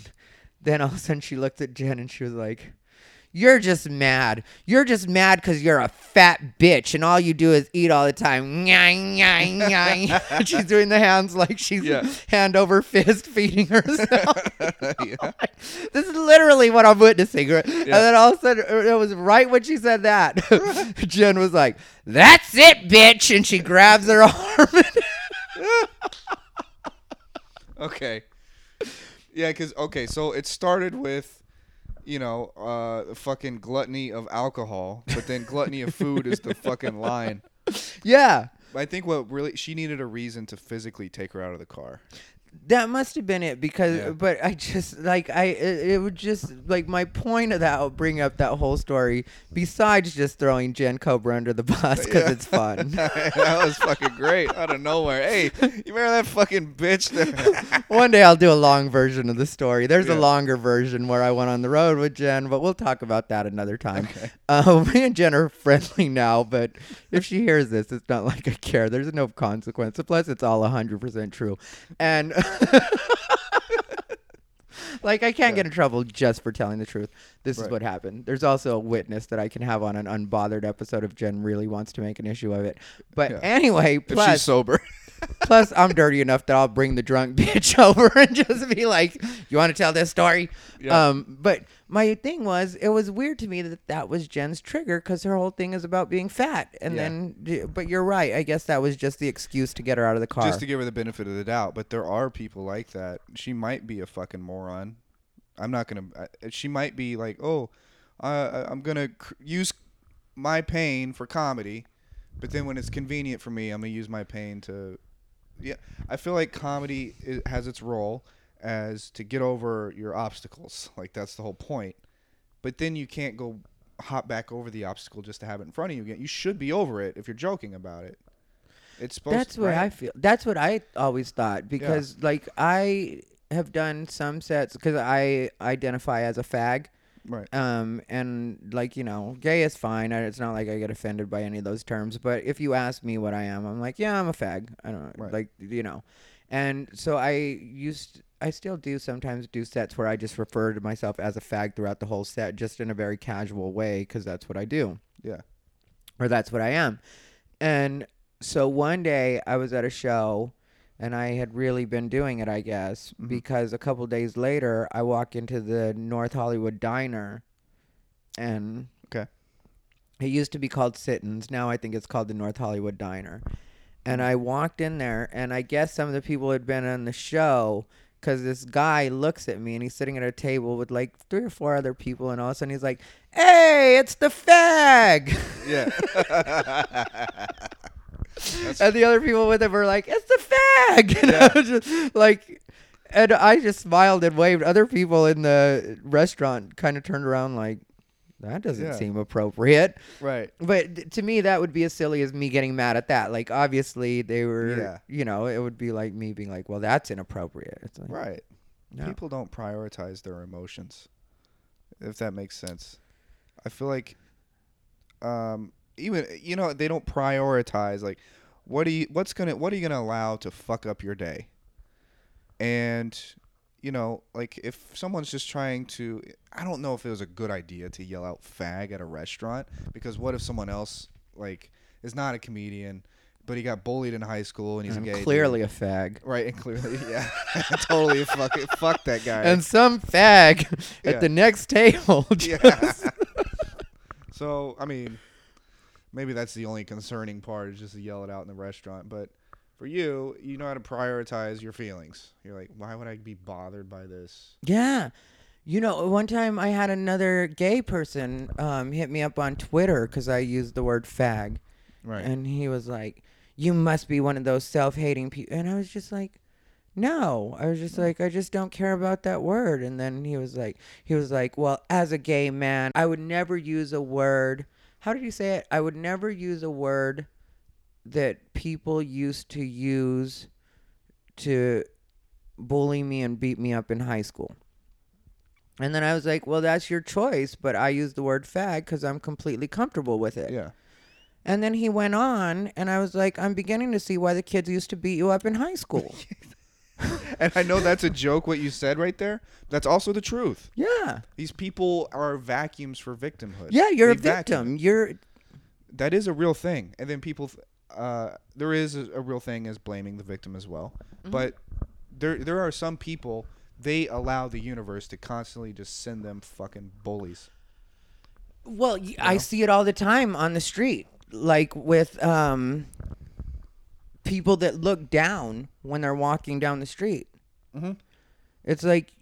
Speaker 1: then all of a sudden, she looked at Jen and she was like. You're just mad. You're just mad because you're a fat bitch and all you do is eat all the time. She's doing the hands like she's
Speaker 2: Yeah.
Speaker 1: hand over fist feeding herself.
Speaker 2: yeah.
Speaker 1: This is literally what I'm witnessing. right? And then all of a sudden, it was right when she said that, Jen was like, "That's it, bitch," and she grabs her arm.
Speaker 2: Okay. Yeah, because okay, so it started with, you know, uh, fucking gluttony of alcohol, but then gluttony of food is the fucking line.
Speaker 1: yeah,
Speaker 2: I think what really she needed a reason to physically take her out of the car.
Speaker 1: That must have been it because,
Speaker 2: Yeah.
Speaker 1: but I just like I it, it would just like my point of that bring up that whole story. Besides just throwing Jen Kober under the bus because
Speaker 2: Yeah.
Speaker 1: it's fun.
Speaker 2: that was fucking great out of nowhere. Hey, you remember that fucking bitch? There?
Speaker 1: One day I'll do a long version of the story. There's
Speaker 2: Yeah.
Speaker 1: a longer version where I went on the road with Jen, but we'll talk about that another time.
Speaker 2: Okay.
Speaker 1: Uh, me and Jen are friendly now, but if she hears this, it's not like I care. There's no consequence. Plus, it's all 100% true. And like, I can't
Speaker 2: Yeah.
Speaker 1: get in trouble just for telling the truth. This is what happened. There's also a witness that I can have on an unbothered episode if Jen really wants to make an issue of it. But
Speaker 2: Yeah.
Speaker 1: anyway,
Speaker 2: If she's sober.
Speaker 1: Plus, I'm dirty enough that I'll bring the drunk bitch over and just be like, "You want to tell this story?"
Speaker 2: Yeah.
Speaker 1: Um, but my thing was, it was weird to me that that was Jen's trigger because her whole thing is about being fat. And
Speaker 2: Yeah.
Speaker 1: then, but you're right. I guess that was just the excuse to get her out of the car.
Speaker 2: Just to give her the benefit of the doubt, but there are people like that. She might be a fucking moron. I'm not gonna. uh, She might be like, oh, uh, I'm gonna cr- use my pain for comedy, but then when it's convenient for me, I'm gonna use my pain to. Yeah, I feel like comedy has its role as to get over your obstacles. Like that's the whole point. But then you can't go hop back over the obstacle just to have it in front of you again. You should be over it if you're joking about it. It's supposed.
Speaker 1: That's
Speaker 2: to,
Speaker 1: what
Speaker 2: right?
Speaker 1: I feel. That's what I always thought because, like, I have done some sets because I identify as a fag.
Speaker 2: Right.
Speaker 1: Um, and like you know, gay is fine. I, it's not like I get offended by any of those terms. But if you ask me what I am, I'm like, yeah, I'm a fag. I don't
Speaker 2: Right.
Speaker 1: like you know, and so I used. I still do sometimes do sets where I just refer to myself as a fag throughout the whole set, just in a very casual way, because that's what I do,
Speaker 2: Yeah.
Speaker 1: or that's what I am. And so one day I was at a show, and I had really been doing it, I guess,
Speaker 2: Mhm.
Speaker 1: because a couple days later I walk into the North Hollywood Diner, and
Speaker 2: Okay.
Speaker 1: it used to be called Sittins. Now I think it's called the North Hollywood Diner. And I walked in there, and I guess some of the people had been on the show because this guy looks at me and he's sitting at a table with like three or four other people, and all of a sudden he's like, "Hey, it's the fag!"
Speaker 2: Yeah.
Speaker 1: and the other people with him were like, "It's the fag!" And I was just like, and I just smiled and waved. Other people in the restaurant kind of turned around like, "That doesn't
Speaker 2: Yeah.
Speaker 1: seem appropriate."
Speaker 2: right.
Speaker 1: But to me, that would be as silly as me getting mad at that. Like, obviously, they were,
Speaker 2: Yeah.
Speaker 1: you know, it would be like me being like, "Well, that's inappropriate." Like,
Speaker 2: Right.
Speaker 1: no.
Speaker 2: People don't prioritize their emotions. If that makes sense. I feel like um even you know they don't prioritize like what do you what's to what are you going to allow to fuck up your day? And you know, like if someone's just trying to I don't know if it was a good idea to yell out fag at a restaurant because what if someone else like is not a comedian but he got bullied in high school and he's
Speaker 1: I'm
Speaker 2: a gay dude?
Speaker 1: clearly a fag.
Speaker 2: Right, and clearly, yeah, totally fuck it, fuck that guy.
Speaker 1: And some fag
Speaker 2: Yeah.
Speaker 1: at the next table.
Speaker 2: yeah. so I mean, maybe that's the only concerning part is just to yell it out in the restaurant. But for you, you know how to prioritize your feelings. You're like, why would I be bothered by this?
Speaker 1: Yeah. You know, one time I had another gay person um, hit me up on Twitter because I used the word fag.
Speaker 2: Right.
Speaker 1: And he was like, You must be one of those self hating people. And I was just like, No. I was just like, I just don't care about that word. And then he was like, He was like, Well, as a gay man, I would never use a word. How did you say it? I would never use a word that people used to use to bully me and beat me up in high school. And then I was like, well, that's your choice, but I use the word fag because I'm completely comfortable with it.
Speaker 2: yeah.
Speaker 1: And then he went on, and I was like, I'm beginning to see why the kids used to beat you up in high school.
Speaker 2: And I know that's a joke what you said right there. That's also the truth.
Speaker 1: yeah.
Speaker 2: These people are vacuums for victimhood.
Speaker 1: Yeah, you're a
Speaker 2: They vacuum.
Speaker 1: victim. You're
Speaker 2: That is a real thing. And then people, uh, there is a, a real thing as blaming the victim as well.
Speaker 1: Mm-hmm.
Speaker 2: But there, there are some people they allow the universe to constantly just send them fucking bullies.
Speaker 1: well, y I
Speaker 2: know?
Speaker 1: see it all the time on the street, like with um people that look down when they're walking down the street.
Speaker 2: Mhm.
Speaker 1: It's like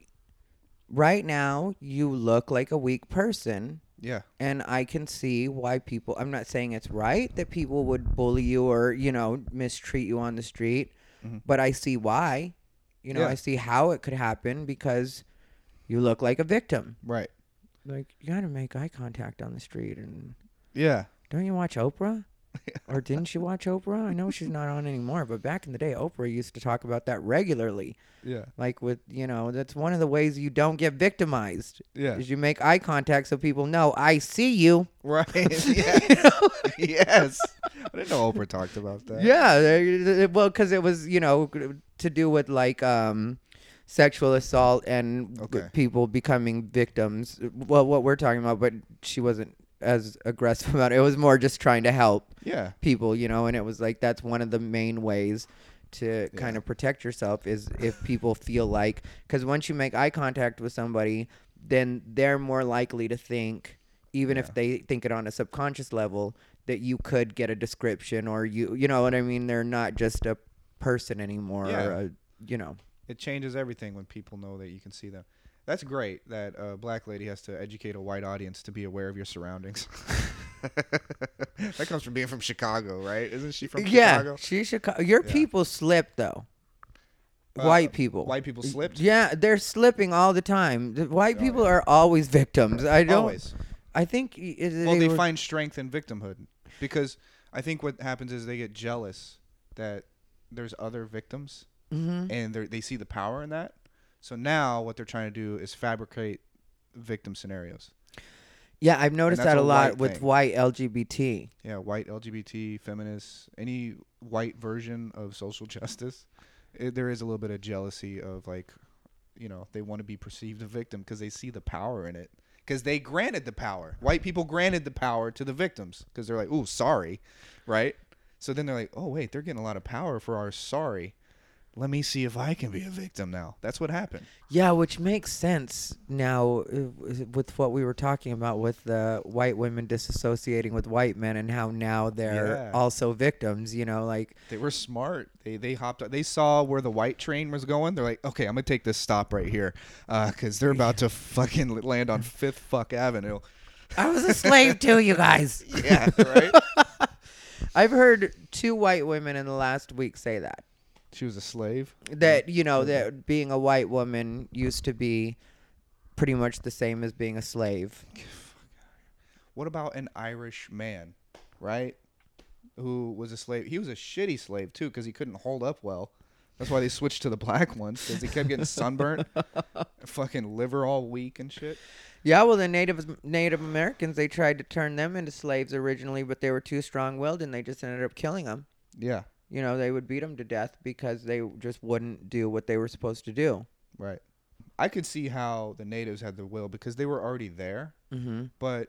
Speaker 1: right now you look like a weak person
Speaker 2: Yeah.
Speaker 1: and I can see why people. I'm not saying it's right that people would bully you or you know mistreat you on the street,
Speaker 2: Mhm.
Speaker 1: but I see why. You know,
Speaker 2: Yeah.
Speaker 1: I see how it could happen because you look like a victim.
Speaker 2: Right.
Speaker 1: Like you got to make eye contact on the street, and
Speaker 2: Yeah.
Speaker 1: don't you watch Oprah? Or didn't you watch Oprah? I know she's not on anymore, but back in the day, Oprah used to talk about that regularly.
Speaker 2: Yeah.
Speaker 1: Like with you know, that's one of the ways you don't get victimized
Speaker 2: Yeah.
Speaker 1: is you make eye contact so people know I see you.
Speaker 2: Right. yes. yes. I didn't know Oprah talked about that.
Speaker 1: Yeah, well, because it was you know to do with like um, sexual assault and
Speaker 2: Okay.
Speaker 1: people becoming victims. Well, what we're talking about, but she wasn't as aggressive about it. It was more just trying to help
Speaker 2: Yeah.
Speaker 1: people, you know, and it was like that's one of the main ways to kind of protect yourself is if people feel like because once you make eye contact with somebody, then they're more likely to think, even
Speaker 2: Yeah.
Speaker 1: if they think it on a subconscious level, that you could get a description or you, you know what I mean? They're not just a person anymore,
Speaker 2: Yeah.
Speaker 1: or a, you know.
Speaker 2: It changes everything when people know that you can see them. That's great that a black lady has to educate a white audience to be aware of your surroundings. that comes from being from Chicago, right? Isn't she from
Speaker 1: yeah,
Speaker 2: Chicago?
Speaker 1: she's Chicago. Your
Speaker 2: Yeah.
Speaker 1: people slip though.
Speaker 2: Uh,
Speaker 1: white people.
Speaker 2: White people slipped.
Speaker 1: Yeah, they're slipping all the time. The white
Speaker 2: Oh,
Speaker 1: people
Speaker 2: yeah.
Speaker 1: are always victims. I don't.
Speaker 2: Always.
Speaker 1: I think i- i-
Speaker 2: Well, they
Speaker 1: were-
Speaker 2: find strength in victimhood because I think what happens is they get jealous that there's other victims
Speaker 1: Mhm.
Speaker 2: and they they see the power in that. So now what they're trying to do is fabricate victim scenarios.
Speaker 1: Yeah, I've noticed that a
Speaker 2: a
Speaker 1: lot with
Speaker 2: thing.
Speaker 1: white LGBT.
Speaker 2: Yeah, white LGBT feminists, any white version of social justice, it, there is a little bit of jealousy of like, you know, they want to be perceived a victim because they see the power in it. Because they granted the power. White people granted the power to the victims because they're like, "Ooh, sorry," right? So then they're like, "Oh wait, they're getting a lot of power for our sorry. Let me see if I can be a victim now." That's what happened.
Speaker 1: Yeah, which makes sense now uh, with what we were talking about with the white women disassociating with white men and how now they're
Speaker 2: Yeah.
Speaker 1: also victims. You know, like
Speaker 2: They were smart. They they hopped. They saw where the white train was going. They're like, okay, I'm gonna take this stop right here, because they're about to fucking land on Fifth Fuck Avenue.
Speaker 1: I was a slave too, you guys.
Speaker 2: Yeah, right.
Speaker 1: I've heard two white women in the last week say that.
Speaker 2: She was a slave.
Speaker 1: That mm. you know that being a white woman used to be pretty much the same as being a slave.
Speaker 2: What about an Irish man, right? Who was a slave? He was a shitty slave too, because he couldn't hold up well. That's why they switched to the black ones, because he kept getting sunburnt, fucking liver all weak and shit.
Speaker 1: Yeah, well, the Native Native Americans they tried to turn them into slaves originally, but they were too strong-willed, and they just ended up killing them.
Speaker 2: Yeah,
Speaker 1: You know, they would beat them to death because they just wouldn't do what they were supposed to do.
Speaker 2: right. I could see how the natives had the will because they were already there.
Speaker 1: Mm-hmm.
Speaker 2: but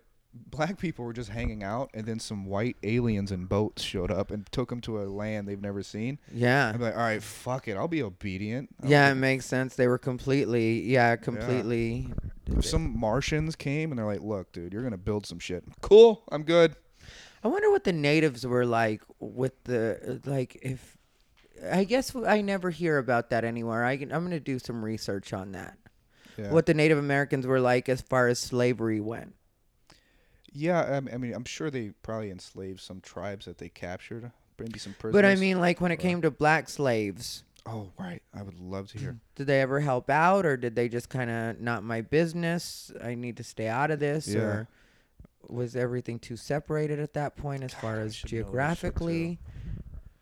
Speaker 2: black people were just hanging out and then some white aliens in boats showed up and took them to a land they've never seen
Speaker 1: Yeah.
Speaker 2: i'm like all right fuck it i'll be obedient I'll
Speaker 1: Yeah, it makes sense. They were completely, yeah, completely.
Speaker 2: if some martians came and they're like look dude you're gonna build some shit cool i'm good
Speaker 1: I wonder what the natives were like with the like if. I guess I never hear about that anywhere. I can, I'm gonna do some research on that.
Speaker 2: yeah
Speaker 1: What the Native Americans were like as far as slavery went.
Speaker 2: yeah i mean i'm sure they probably enslaved some tribes that they captured maybe some prisoners
Speaker 1: But I mean, like when it came to black slaves,
Speaker 2: oh right i would love to hear
Speaker 1: did they ever help out, or did they just kind of not my business? I need to stay out of this,
Speaker 2: Yeah.
Speaker 1: or was everything too separated at that point as far
Speaker 2: God, I
Speaker 1: as
Speaker 2: should know this shit, too.
Speaker 1: geographically?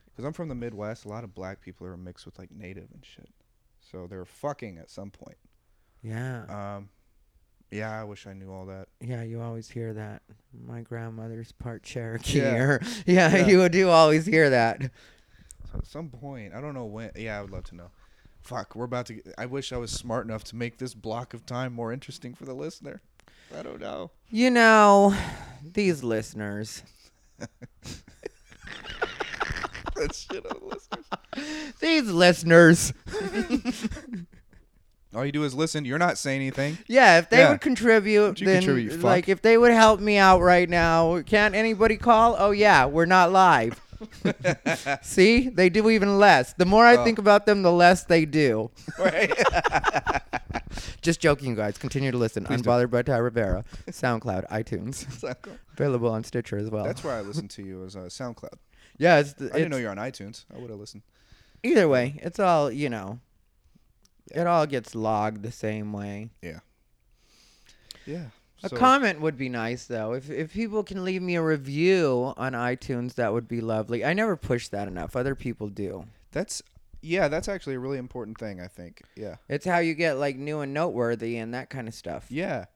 Speaker 2: because i'm from the midwest a lot of black people are mixed with like native and shit so they're fucking at some point
Speaker 1: Yeah,
Speaker 2: um yeah i wish i knew all that
Speaker 1: yeah, you always hear that. My grandmother's part Cherokee,
Speaker 2: Yeah.
Speaker 1: or yeah,
Speaker 2: Yeah.
Speaker 1: you do always hear that.
Speaker 2: So at some point, I don't know when. Yeah, I would love to know. Fuck, we're about to. Get, I wish I was smart enough to make this block of time more interesting for the listener. I don't know.
Speaker 1: You know, these listeners,
Speaker 2: That shit on listeners.
Speaker 1: these listeners.
Speaker 2: All you do is listen. You're not saying anything.
Speaker 1: Yeah, if they
Speaker 2: Yeah.
Speaker 1: would contribute,
Speaker 2: You
Speaker 1: then
Speaker 2: contribute, you fuck.
Speaker 1: like if they would help me out right now, can't anybody call? Oh yeah, we're not live. See, they do even less. The more I
Speaker 2: Oh.
Speaker 1: think about them, the less they do.
Speaker 2: right.
Speaker 1: Just joking, guys. Continue to listen. Unbothered by Ty Rivera, SoundCloud, iTunes, available on Stitcher as well.
Speaker 2: That's where I listened to you as uh, SoundCloud.
Speaker 1: yeah, it's,
Speaker 2: I didn't know you're on iTunes. I would have listened.
Speaker 1: either way. It's all you know. It all gets logged the same way.
Speaker 2: Yeah. Yeah.
Speaker 1: A
Speaker 2: So-
Speaker 1: comment would be nice though. If if people can leave me a review on iTunes, that would be lovely. I never push that enough. Other people do.
Speaker 2: That's yeah. That's actually a really important thing. I think. Yeah.
Speaker 1: It's how you get like new and noteworthy and that kind of stuff.
Speaker 2: Yeah.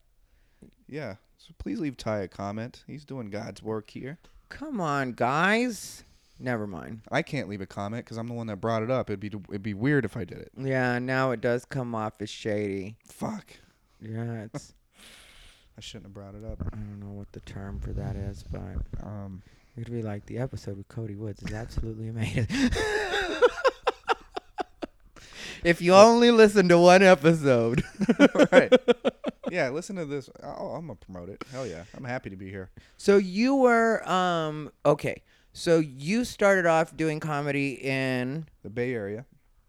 Speaker 2: Yeah. So please leave Ty a comment. He's doing God's work here.
Speaker 1: Come on, guys. Never mind.
Speaker 2: I can't leave a comment because I'm the one that brought it up. It'd be it'd be weird if I did it.
Speaker 1: Yeah, now it does come off as shady.
Speaker 2: Fuck.
Speaker 1: Yeah, it's
Speaker 2: I shouldn't have brought it up.
Speaker 1: I don't know what the term for that is, but
Speaker 2: Um.
Speaker 1: it'd be like the episode with Cody Woods is absolutely amazing. if you only listen to one episode.
Speaker 2: right. Yeah. Listen to this. Oh, I'm gonna promote it. Hell yeah. I'm happy to be here.
Speaker 1: So you were um okay. So you started off doing comedy in
Speaker 2: The Bay Area.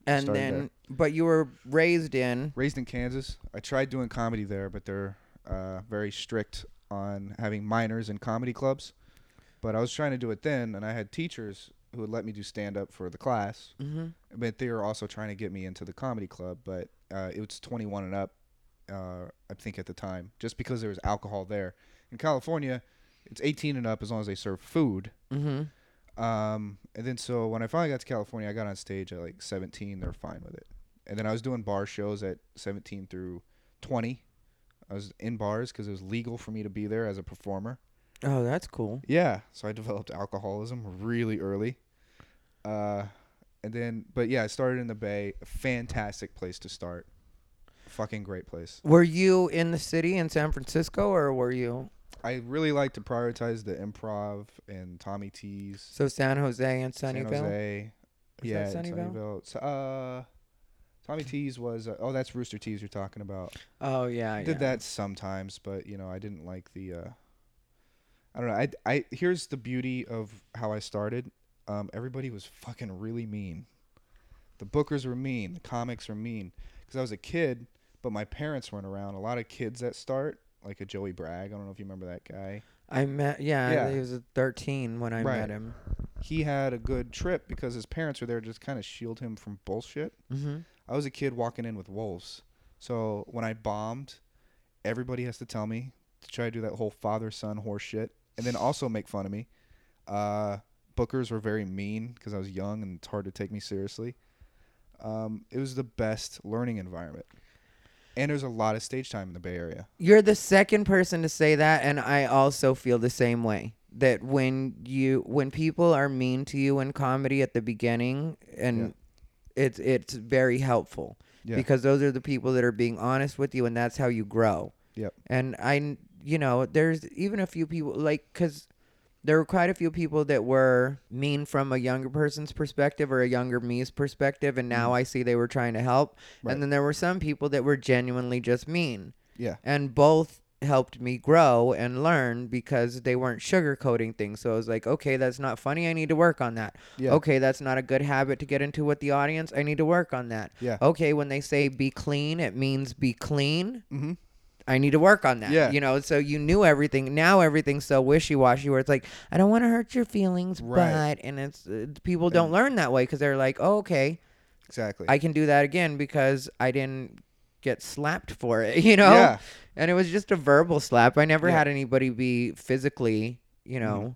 Speaker 1: and
Speaker 2: Started
Speaker 1: then
Speaker 2: there.
Speaker 1: but you were raised in
Speaker 2: Raised in Kansas. I tried doing comedy there, but they're uh, very strict on having minors in comedy clubs. But I was trying to do it then, and I had teachers who would let me do stand up for the class.
Speaker 1: mm-hmm.
Speaker 2: But they were also trying to get me into the comedy club, but uh, it was 21 and up, uh, I think at the time, just because there was alcohol there. In California, it's 18 and up as long as they serve food.
Speaker 1: Mm-hmm.
Speaker 2: Um, and then so when I finally got to California, I got on stage at like 17. They're fine with it. And then I was doing bar shows at 17 through 20. I was in bars because it was legal for me to be there as a performer.
Speaker 1: Oh, that's cool.
Speaker 2: Yeah, so I developed alcoholism really early. Uh, and then, but yeah, I started in the Bay. A fantastic place to start. Fucking great place.
Speaker 1: Were you in the city in San Francisco or were you
Speaker 2: I really like to prioritize the improv and Tommy T's.
Speaker 1: so San Jose and
Speaker 2: San
Speaker 1: Sunnyvale?
Speaker 2: Jose.
Speaker 1: Was
Speaker 2: yeah,
Speaker 1: Sunnyvale?
Speaker 2: Sunnyvale. Uh, Tommy T's was uh, oh that's Rooster T's you're talking about.
Speaker 1: Oh yeah,
Speaker 2: I
Speaker 1: yeah.
Speaker 2: did that sometimes, but you know I didn't like the. Uh, I don't know. I I here's the beauty of how I started. Um, everybody was fucking really mean. The bookers were mean. The comics were mean. Because I was a kid, but my parents weren't around. A lot of kids that start, like a Joey Bragg. I don't know if you remember that guy.
Speaker 1: I met yeah,
Speaker 2: Yeah.
Speaker 1: he was 13 when I met him.
Speaker 2: He had a good trip because his parents were there to just kind of shield him from bullshit.
Speaker 1: Mm-hmm.
Speaker 2: I was a kid walking in with wolves. So when I bombed, everybody has to tell me to try to do that whole father son horse shit and then also make fun of me. Uh, bookers were very mean because I was young and it's hard to take me seriously. Um, it was the best learning environment. And there's a lot of stage time in the Bay Area.
Speaker 1: You're the second person to say that, and I also feel the same way. That when you when people are mean to you in comedy at the beginning, and it's it's very helpful
Speaker 2: Yeah.
Speaker 1: because those are the people that are being honest with you, and that's how you grow.
Speaker 2: Yep.
Speaker 1: And I, you know, there's even a few people like because there were quite a few people that were mean from a younger person's perspective or a younger me's perspective, and now mm-hmm. I see they were trying to help.
Speaker 2: Right.
Speaker 1: And then there were some people that were genuinely just mean
Speaker 2: Yeah.
Speaker 1: and both helped me grow and learn because they weren't sugarcoating things. So I was like, okay, that's not funny. I need to work on that.
Speaker 2: Yeah.
Speaker 1: Okay, that's not a good habit to get into with the audience. I need to work on that.
Speaker 2: Yeah.
Speaker 1: Okay, when they say be clean, it means be clean.
Speaker 2: Mm-hmm.
Speaker 1: I need to work on that.
Speaker 2: Yeah.
Speaker 1: You know, so you knew everything. Now everything's so wishy washy where it's like, I don't want to hurt your feelings,
Speaker 2: Right.
Speaker 1: but, and it's, uh, people don't learn that way because they're like, oh, okay,
Speaker 2: Exactly.
Speaker 1: I can do that again because I didn't get slapped for it, you know?
Speaker 2: Yeah.
Speaker 1: And it was just a verbal slap. I never
Speaker 2: Yeah.
Speaker 1: Had anybody be physically, you know,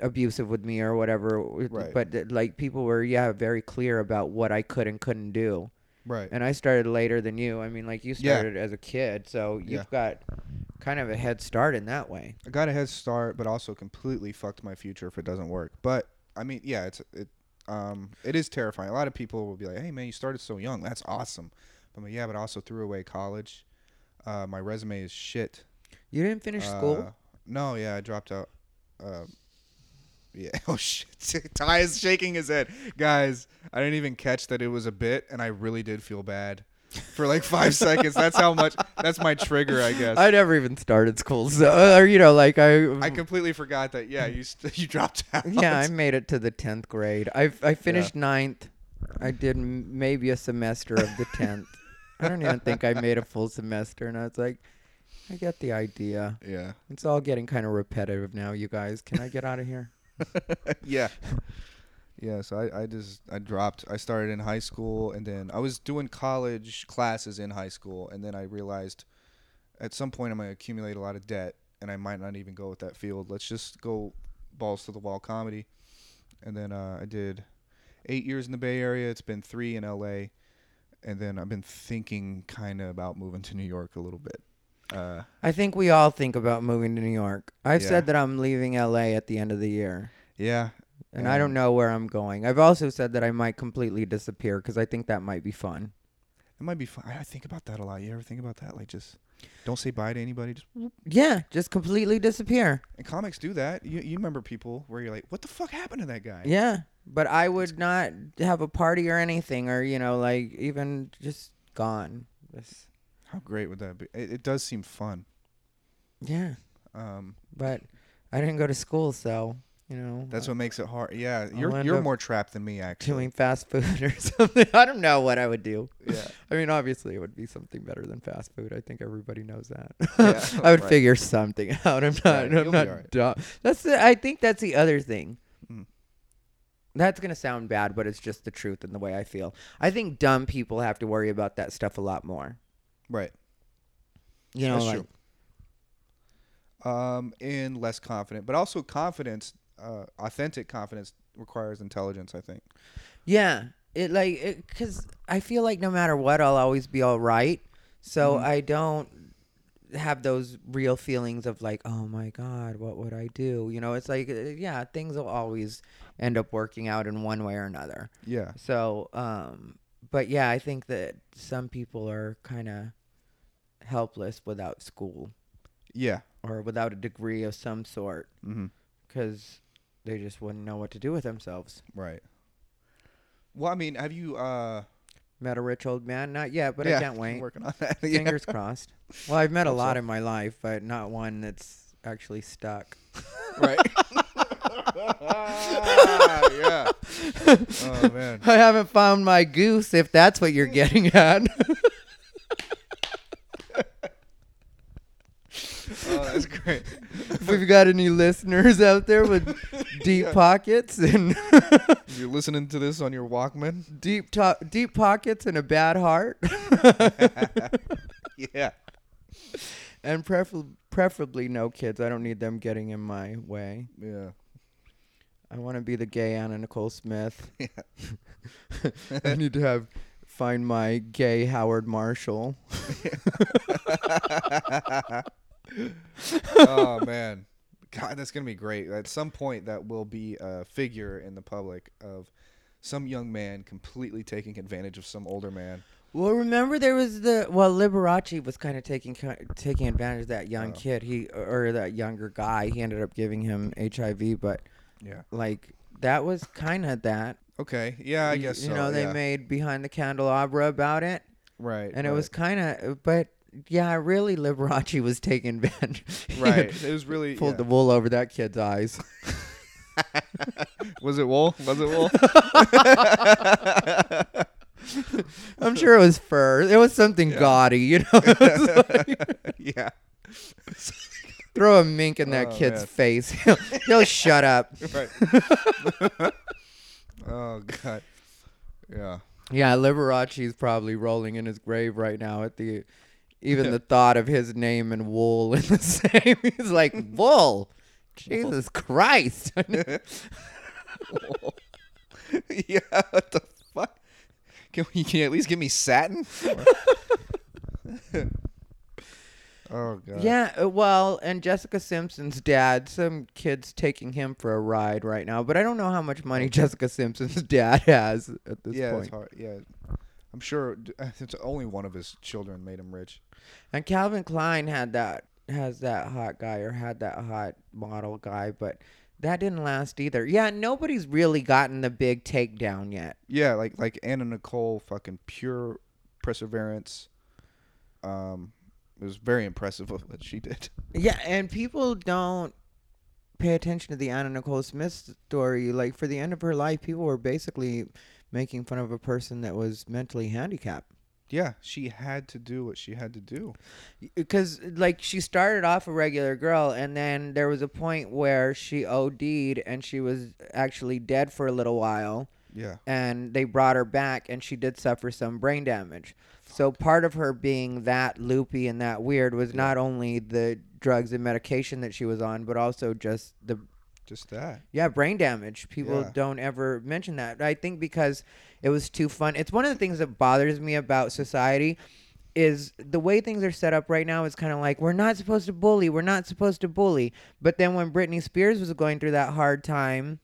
Speaker 1: abusive with me or whatever.
Speaker 2: Right.
Speaker 1: But uh, like people were, yeah, very clear about what I could and couldn't do.
Speaker 2: Right.
Speaker 1: And I started later than you. I mean, like you
Speaker 2: Yeah.
Speaker 1: started as a kid, so you've
Speaker 2: Yeah.
Speaker 1: got kind of a head start in that way.
Speaker 2: I got a head start, but also completely fucked my future if it doesn't work. But I mean, yeah, it's it um it is terrifying. A lot of people will be like, "Hey, man, you started so young. That's awesome." But I'm like, yeah, but I also threw away college. Uh, my resume is shit.
Speaker 1: You didn't finish school.
Speaker 2: Uh, no, yeah, I dropped out. Uh, yeah. Oh shit. Ty is shaking his head, guys. I didn't even catch that it was a bit, and I really did feel bad. for like five seconds. That's how much. That's my trigger, I guess.
Speaker 1: I never even started school, so or you know, like I.
Speaker 2: I completely forgot that. Yeah, you st- you dropped out.
Speaker 1: yeah, I made it to the tenth grade. I I finished ninth. I did maybe a semester of the tenth. I don't even think I made a full semester, and I was like, I get the idea.
Speaker 2: yeah.
Speaker 1: It's all getting kind of repetitive now, you guys. Can I get out of here?
Speaker 2: yeah. Yeah, so I, I just I dropped I started in high school and then I was doing college classes in high school and then I realized at some point I'm gonna accumulate a lot of debt and I might not even go with that field. Let's just go balls to the wall comedy. And then uh, I did eight years in the Bay Area. It's been three in LA. And then I've been thinking kind of about moving to New York a little bit. Uh,
Speaker 1: I think we all think about moving to New York. I've
Speaker 2: Yeah.
Speaker 1: said that I'm leaving LA at the end of the year.
Speaker 2: yeah,
Speaker 1: And I don't know where I'm going. I've also said that I might completely disappear because I think that might be fun.
Speaker 2: It might be fun. I I think about that a lot. You ever think about that? Like, just don't say bye to anybody. Just
Speaker 1: Yeah, just completely disappear.
Speaker 2: and comics do that. You you remember people where you're like, what the fuck happened to that guy?
Speaker 1: Yeah, but I would not have a party or anything, or you know, like even just gone. Just,
Speaker 2: How great would that be? It, it does seem fun.
Speaker 1: yeah,
Speaker 2: Um,
Speaker 1: but I didn't go to school, so you know,
Speaker 2: that's
Speaker 1: uh,
Speaker 2: what makes it hard. Yeah, you're
Speaker 1: end
Speaker 2: you're
Speaker 1: up
Speaker 2: more trapped than me actually.
Speaker 1: doing fast food or something. I don't know what I would do.
Speaker 2: Yeah.
Speaker 1: I mean, obviously, it would be something better than fast food. I think everybody knows that.
Speaker 2: Yeah,
Speaker 1: I would
Speaker 2: right.
Speaker 1: figure something out. I'm not.
Speaker 2: Right, you'll
Speaker 1: I'm
Speaker 2: be
Speaker 1: not
Speaker 2: alright.
Speaker 1: dumb. That's. The, I think that's the other thing.
Speaker 2: Mm.
Speaker 1: That's gonna sound bad, but it's just the truth and the way I feel. I think dumb people have to worry about that stuff a lot more.
Speaker 2: Right.
Speaker 1: You know,
Speaker 2: That's
Speaker 1: like
Speaker 2: true. Um, and less confident, but also confidence. Uh, authentic confidence requires intelligence. I think.
Speaker 1: yeah, it like because I feel like no matter what, I'll always be all right. So
Speaker 2: Mhm.
Speaker 1: I don't have those real feelings of like, oh my god, what would I do? You know, it's like, uh, yeah, things will always end up working out in one way or another.
Speaker 2: Yeah.
Speaker 1: So, um, but yeah, I think that some people are kind of helpless without school
Speaker 2: Yeah.
Speaker 1: or without a degree of some sort
Speaker 2: Mm-hmm.
Speaker 1: because they just wouldn't know what to do with themselves.
Speaker 2: Right. Well, I mean, have you? uh
Speaker 1: Met a rich old man? Not yet, but
Speaker 2: yeah,
Speaker 1: I can't wait.
Speaker 2: Working on that. Yeah.
Speaker 1: Fingers crossed. Well, I've met a lot
Speaker 2: so.
Speaker 1: in my life, but not one that's actually stuck.
Speaker 2: Right. yeah. Oh man.
Speaker 1: I haven't found my goose, if that's what you're getting at.
Speaker 2: Oh, that's great.
Speaker 1: If we've got any listeners out there with deep pockets and
Speaker 2: You're listening to this on your Walkman.
Speaker 1: deep to- deep pockets and a bad heart,
Speaker 2: Yeah.
Speaker 1: and prefer- preferably no kids. I don't need them getting in my way.
Speaker 2: Yeah.
Speaker 1: I want to be the gay Anna Nicole Smith.
Speaker 2: Yeah.
Speaker 1: I need to have find my gay Howard Marshall.
Speaker 2: Oh man. God, that's gonna be great. At some point, that will be a figure in the public of some young man completely taking advantage of some older man.
Speaker 1: Well, remember there was the well Liberace was kind of taking taking advantage of that young
Speaker 2: Oh.
Speaker 1: kid. He or that younger guy. He ended up giving him HIV, but
Speaker 2: Yeah.
Speaker 1: like that was kind of that.
Speaker 2: Okay. Yeah, I guess
Speaker 1: you
Speaker 2: so.
Speaker 1: know they
Speaker 2: yeah.
Speaker 1: made Behind the Candelabra about it,
Speaker 2: right.
Speaker 1: and it was kind of. But yeah, really, Liberace was taking advantage.
Speaker 2: Right. It was really
Speaker 1: Pulled
Speaker 2: yeah.
Speaker 1: the wool over that kid's eyes.
Speaker 2: Was it wool? Was it wool?
Speaker 1: I'm sure it was fur. It was something
Speaker 2: Yeah.
Speaker 1: gaudy, you know. Like-
Speaker 2: yeah.
Speaker 1: throw a mink in that
Speaker 2: Oh,
Speaker 1: kid's
Speaker 2: man.
Speaker 1: face. He'll, he'll shut up.
Speaker 2: Right. oh god. Yeah.
Speaker 1: Yeah, Liberace's probably rolling in his grave right now at the even the thought of his name and wool in the same. He's like, wool. Jesus Christ.
Speaker 2: yeah. What the fuck? Can we can you at least give me satin? oh god.
Speaker 1: yeah, uh, well, and Jessica Simpson's dad, some kid's taking him for a ride right now, but I don't know how much money Jessica Simpson's dad has at this
Speaker 2: Yeah,
Speaker 1: point.
Speaker 2: it's hard. Yeah. I'm sure it's only one of his children made him rich.
Speaker 1: And Calvin Klein had that has that hot guy or had that hot model guy, but that didn't last either. Yeah, nobody's really gotten the big takedown yet.
Speaker 2: Yeah, like like Anna Nicole, fucking pure, perseverance. Um, it was very impressive of what she did.
Speaker 1: Yeah, and people don't pay attention to the Anna Nicole Smith story. Like for the end of her life, people were basically making fun of a person that was mentally handicapped.
Speaker 2: Yeah, she had to do what she had to do.
Speaker 1: Because like she started off a regular girl, and then there was a point where she OD'd and she was actually dead for a little while.
Speaker 2: Yeah.
Speaker 1: and they brought her back and she did suffer some brain damage. So part of her being that loopy and that weird was not only the drugs and medication that she was on, but also just the
Speaker 2: Just that.
Speaker 1: yeah, brain damage. People
Speaker 2: Yeah.
Speaker 1: don't ever mention that. I think because it was too fun. It's one of the things that bothers me about society is the way things are set up right now is kind of like we're not supposed to bully, we're not supposed to bully. But then when Britney Spears was going through that hard time,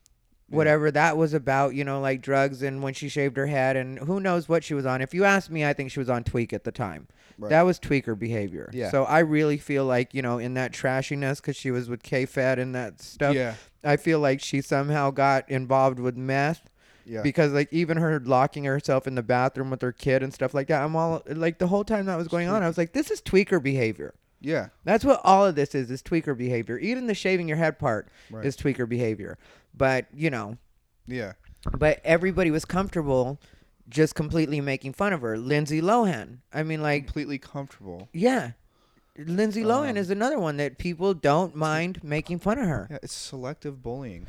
Speaker 2: Yeah.
Speaker 1: whatever that was about, you know, like drugs and when she shaved her head and who knows what she was on. If you ask me, I think she was on tweak at the time.
Speaker 2: Right.
Speaker 1: That was tweaker behavior.
Speaker 2: Yeah.
Speaker 1: So I really feel like, you know, in that trashiness because she was with K-Fed and that stuff.
Speaker 2: Yeah.
Speaker 1: I feel like she somehow got involved with meth
Speaker 2: Yeah.
Speaker 1: because like even her locking herself in the bathroom with her kid and stuff like that. I'm all like the whole time that was going on, I was like, this is tweaker behavior.
Speaker 2: yeah.
Speaker 1: That's what all of this is, is tweaker behavior. Even the shaving your head part
Speaker 2: Right.
Speaker 1: is tweaker behavior. But, you know,
Speaker 2: Yeah.
Speaker 1: but everybody was comfortable just completely making fun of her. Lindsay Lohan. I mean like
Speaker 2: Completely comfortable.
Speaker 1: yeah. Lindsay Lohan
Speaker 2: Um,
Speaker 1: is another one that people don't mind making fun of her.
Speaker 2: Yeah, it's selective bullying.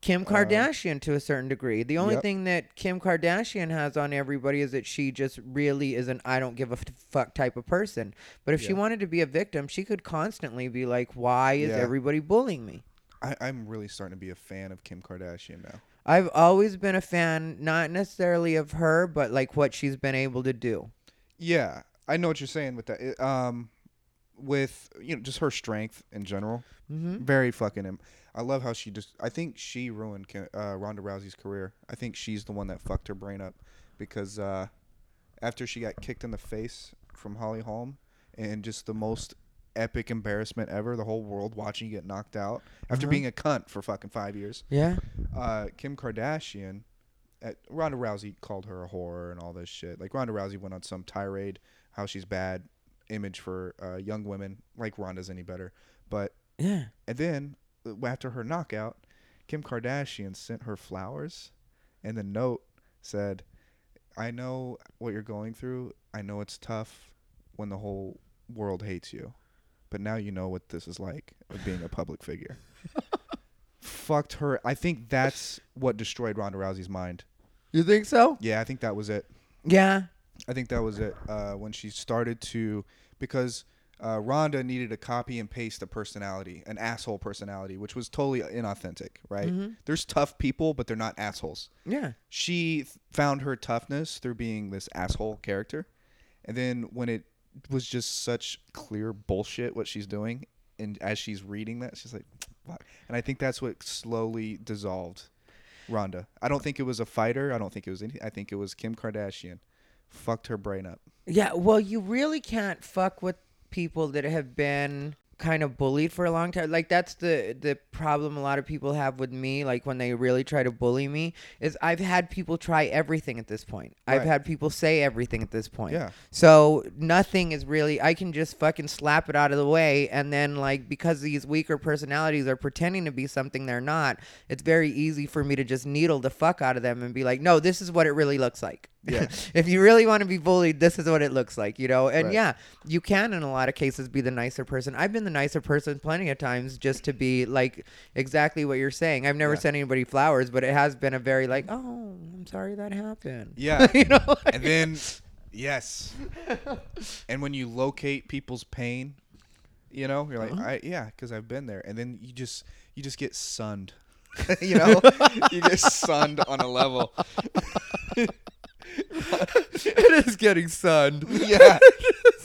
Speaker 1: Kim
Speaker 2: Um,
Speaker 1: Kardashian to a certain degree. The only
Speaker 2: Yep.
Speaker 1: thing that Kim Kardashian has on everybody is that she just really is an I don't give a fuck type of person. But if she wanted to be a victim, she could constantly be like, "Why is
Speaker 2: Yeah.
Speaker 1: everybody bullying me?"
Speaker 2: I, I'm really starting to be a fan of Kim Kardashian now.
Speaker 1: I've always been a fan, not necessarily of her, but like what she's been able to do.
Speaker 2: Yeah, I know what you're saying with that. It, um, with you know just her strength in general,
Speaker 1: Mm-hmm.
Speaker 2: very fucking. Im- I love how she just. I think she ruined uh, Ronda Rousey's career. I think she's the one that fucked her brain up because uh, after she got kicked in the face from Holly Holm and just the most epic embarrassment ever, the whole world watching you get knocked out after
Speaker 1: Uh-huh.
Speaker 2: being a cunt for fucking five years.
Speaker 1: Yeah.
Speaker 2: uh, Kim Kardashian, at, Ronda Rousey called her a whore and all this shit. Like Ronda Rousey went on some tirade how she's bad image for uh, young women. Like Ronda's any better, but
Speaker 1: Yeah.
Speaker 2: and then uh, after her knockout, Kim Kardashian sent her flowers, and the note said, "I know what you're going through. I know it's tough when the whole world hates you, but now you know what this is like of being a public figure." Fucked her. I think that's what destroyed Ronda Rousey's mind.
Speaker 1: You think so?
Speaker 2: Yeah, I think that was it.
Speaker 1: Yeah.
Speaker 2: I think that was it uh, when she started to because uh, Ronda needed to copy and paste a personality, an asshole personality, which was totally inauthentic. Right?
Speaker 1: Mhm.
Speaker 2: There's tough people, but they're not assholes.
Speaker 1: Yeah.
Speaker 2: She th- found her toughness through being this asshole character, and then when it was just such clear bullshit what she's doing, and as she's reading that, she's like, "Fuck," and I think that's what slowly dissolved Ronda. I don't think it was a fighter. I don't think it was any. I think it was Kim Kardashian fucked her brain up.
Speaker 1: Yeah, well, you really can't fuck with people that have been kind of bullied for a long time. Like that's the the problem a lot of people have with me like when they really try to bully me is I've had people try everything at this point. I've
Speaker 2: Right.
Speaker 1: had people say everything at this point.
Speaker 2: Yeah.
Speaker 1: So nothing is really I can just fucking slap it out of the way and then like because these weaker personalities are pretending to be something they're not, it's very easy for me to just needle the fuck out of them and be like, "No, this is what it really looks like."
Speaker 2: Yeah.
Speaker 1: if you really want to be bullied, this is what it looks like, you know? And
Speaker 2: Right.
Speaker 1: yeah, you can in a lot of cases be the nicer person. I've been the nicer person plenty of times just to be like exactly what you're saying. I've never
Speaker 2: Yeah.
Speaker 1: sent anybody flowers, but it has been a very like, "Oh, I'm sorry that happened."
Speaker 2: Yeah.
Speaker 1: you know?
Speaker 2: and then yes and when you locate people's pain you know you're like
Speaker 1: Uh-huh.
Speaker 2: I, yeah because i've been there and then you just you just get sunned you know you get sunned on a level
Speaker 1: it is getting sunned.
Speaker 2: yeah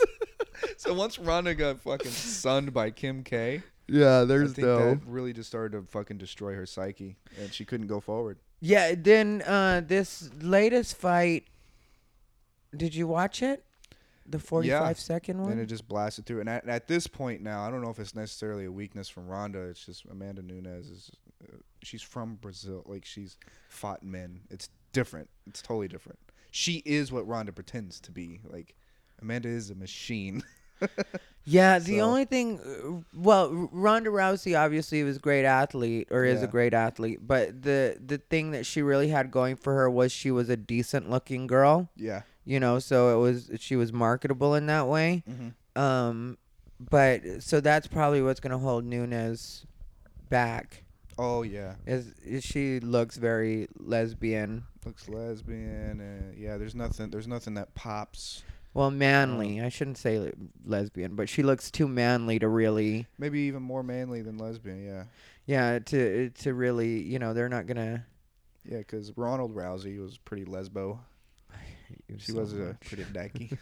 Speaker 2: so once Ronda got fucking sunned by Kim K,
Speaker 1: Yeah,
Speaker 2: I
Speaker 1: there's
Speaker 2: think
Speaker 1: no.
Speaker 2: that really just started to fucking destroy her psyche, and she couldn't go forward.
Speaker 1: Yeah, then uh this latest fight did you watch it? The 45 second one?
Speaker 2: Then it just blasted through. And at, at this point now, I don't know if it's necessarily a weakness from Ronda. It's just Amanda Nunes is uh, she's from Brazil. Like she's fought men. It's different. It's totally different. She is what Ronda pretends to be. Like Amanda is a machine.
Speaker 1: Yeah, the
Speaker 2: So-
Speaker 1: only thing, uh, well, Ronda Rousey obviously was a great athlete or is a great athlete, but the the thing that she really had going for her was she was a decent looking girl,
Speaker 2: yeah.
Speaker 1: you know, so it was she was marketable in that way.
Speaker 2: Mm-hmm.
Speaker 1: Um, but so that's probably what's gonna hold Nunes back.
Speaker 2: Oh yeah.
Speaker 1: Is, is she looks very lesbian.
Speaker 2: Looks lesbian. Uh, yeah. There's nothing. There's nothing that pops.
Speaker 1: Well, manly. I shouldn't say le- lesbian, but she looks too manly to really,
Speaker 2: Maybe even more manly than lesbian. Yeah.
Speaker 1: yeah, to to really, you know, they're not gonna.
Speaker 2: Yeah. Because Ronda Rousey was pretty lesbo. She
Speaker 1: so
Speaker 2: was a pretty decky.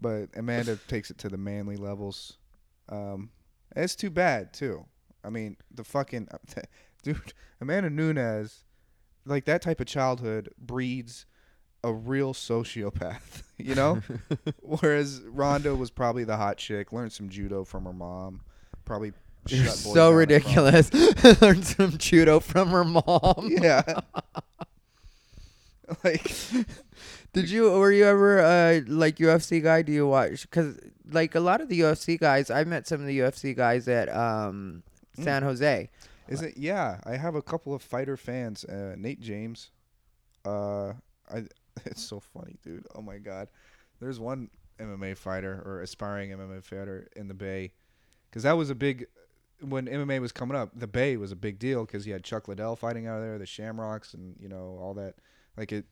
Speaker 2: but Amanda takes it to the manly levels. Um, it's too bad too. I mean, the fucking dude, Amanda Nunes, like that type of childhood breeds a real sociopath, you know. Whereas Ronda was probably the hot chick, learned some judo from her mom, probably.
Speaker 1: You're so ridiculous. Learned some judo from her mom.
Speaker 2: Yeah. like
Speaker 1: Did you? Were you ever uh like UFC guy? Do you watch? Because like a lot of the UFC guys, I met some of the UFC guys at um
Speaker 2: Mm.
Speaker 1: San Jose.
Speaker 2: Is it? Yeah, I have a couple of fighter fans. Uh, Nate James. Uh, I. It's so funny, dude. Oh my god. There's one MMA fighter or aspiring MMA fighter in the Bay, because that was a big. When MMA was coming up, the Bay was a big deal because you had Chuck Liddell fighting out of there, the Shamrocks, and you know all that. Like it,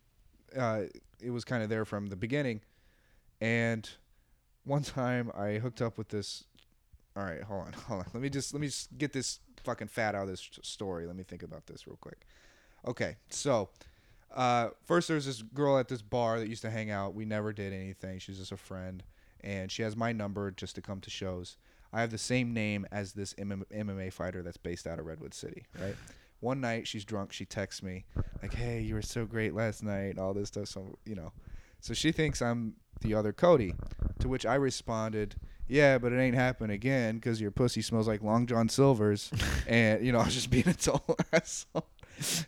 Speaker 2: uh, it was kind of there from the beginning. And one time I hooked up with this all right, hold on, hold on. Let me just let me just get this fucking fat out of this story. Let me think about this real quick. Okay, so uh, first there's this girl at this bar that used to hang out. We never did anything. She's just a friend, and she has my number just to come to shows. I have the same name as this MM MMA fighter that's based out of Redwood City, right? One night she's drunk. She texts me like, "Hey, you were so great last night." All this stuff. So you know, so she thinks I'm the other Cody. To which I responded, "Yeah, but it ain't happen again because your pussy smells like Long John Silver's." and you know, I was just being a total asshole.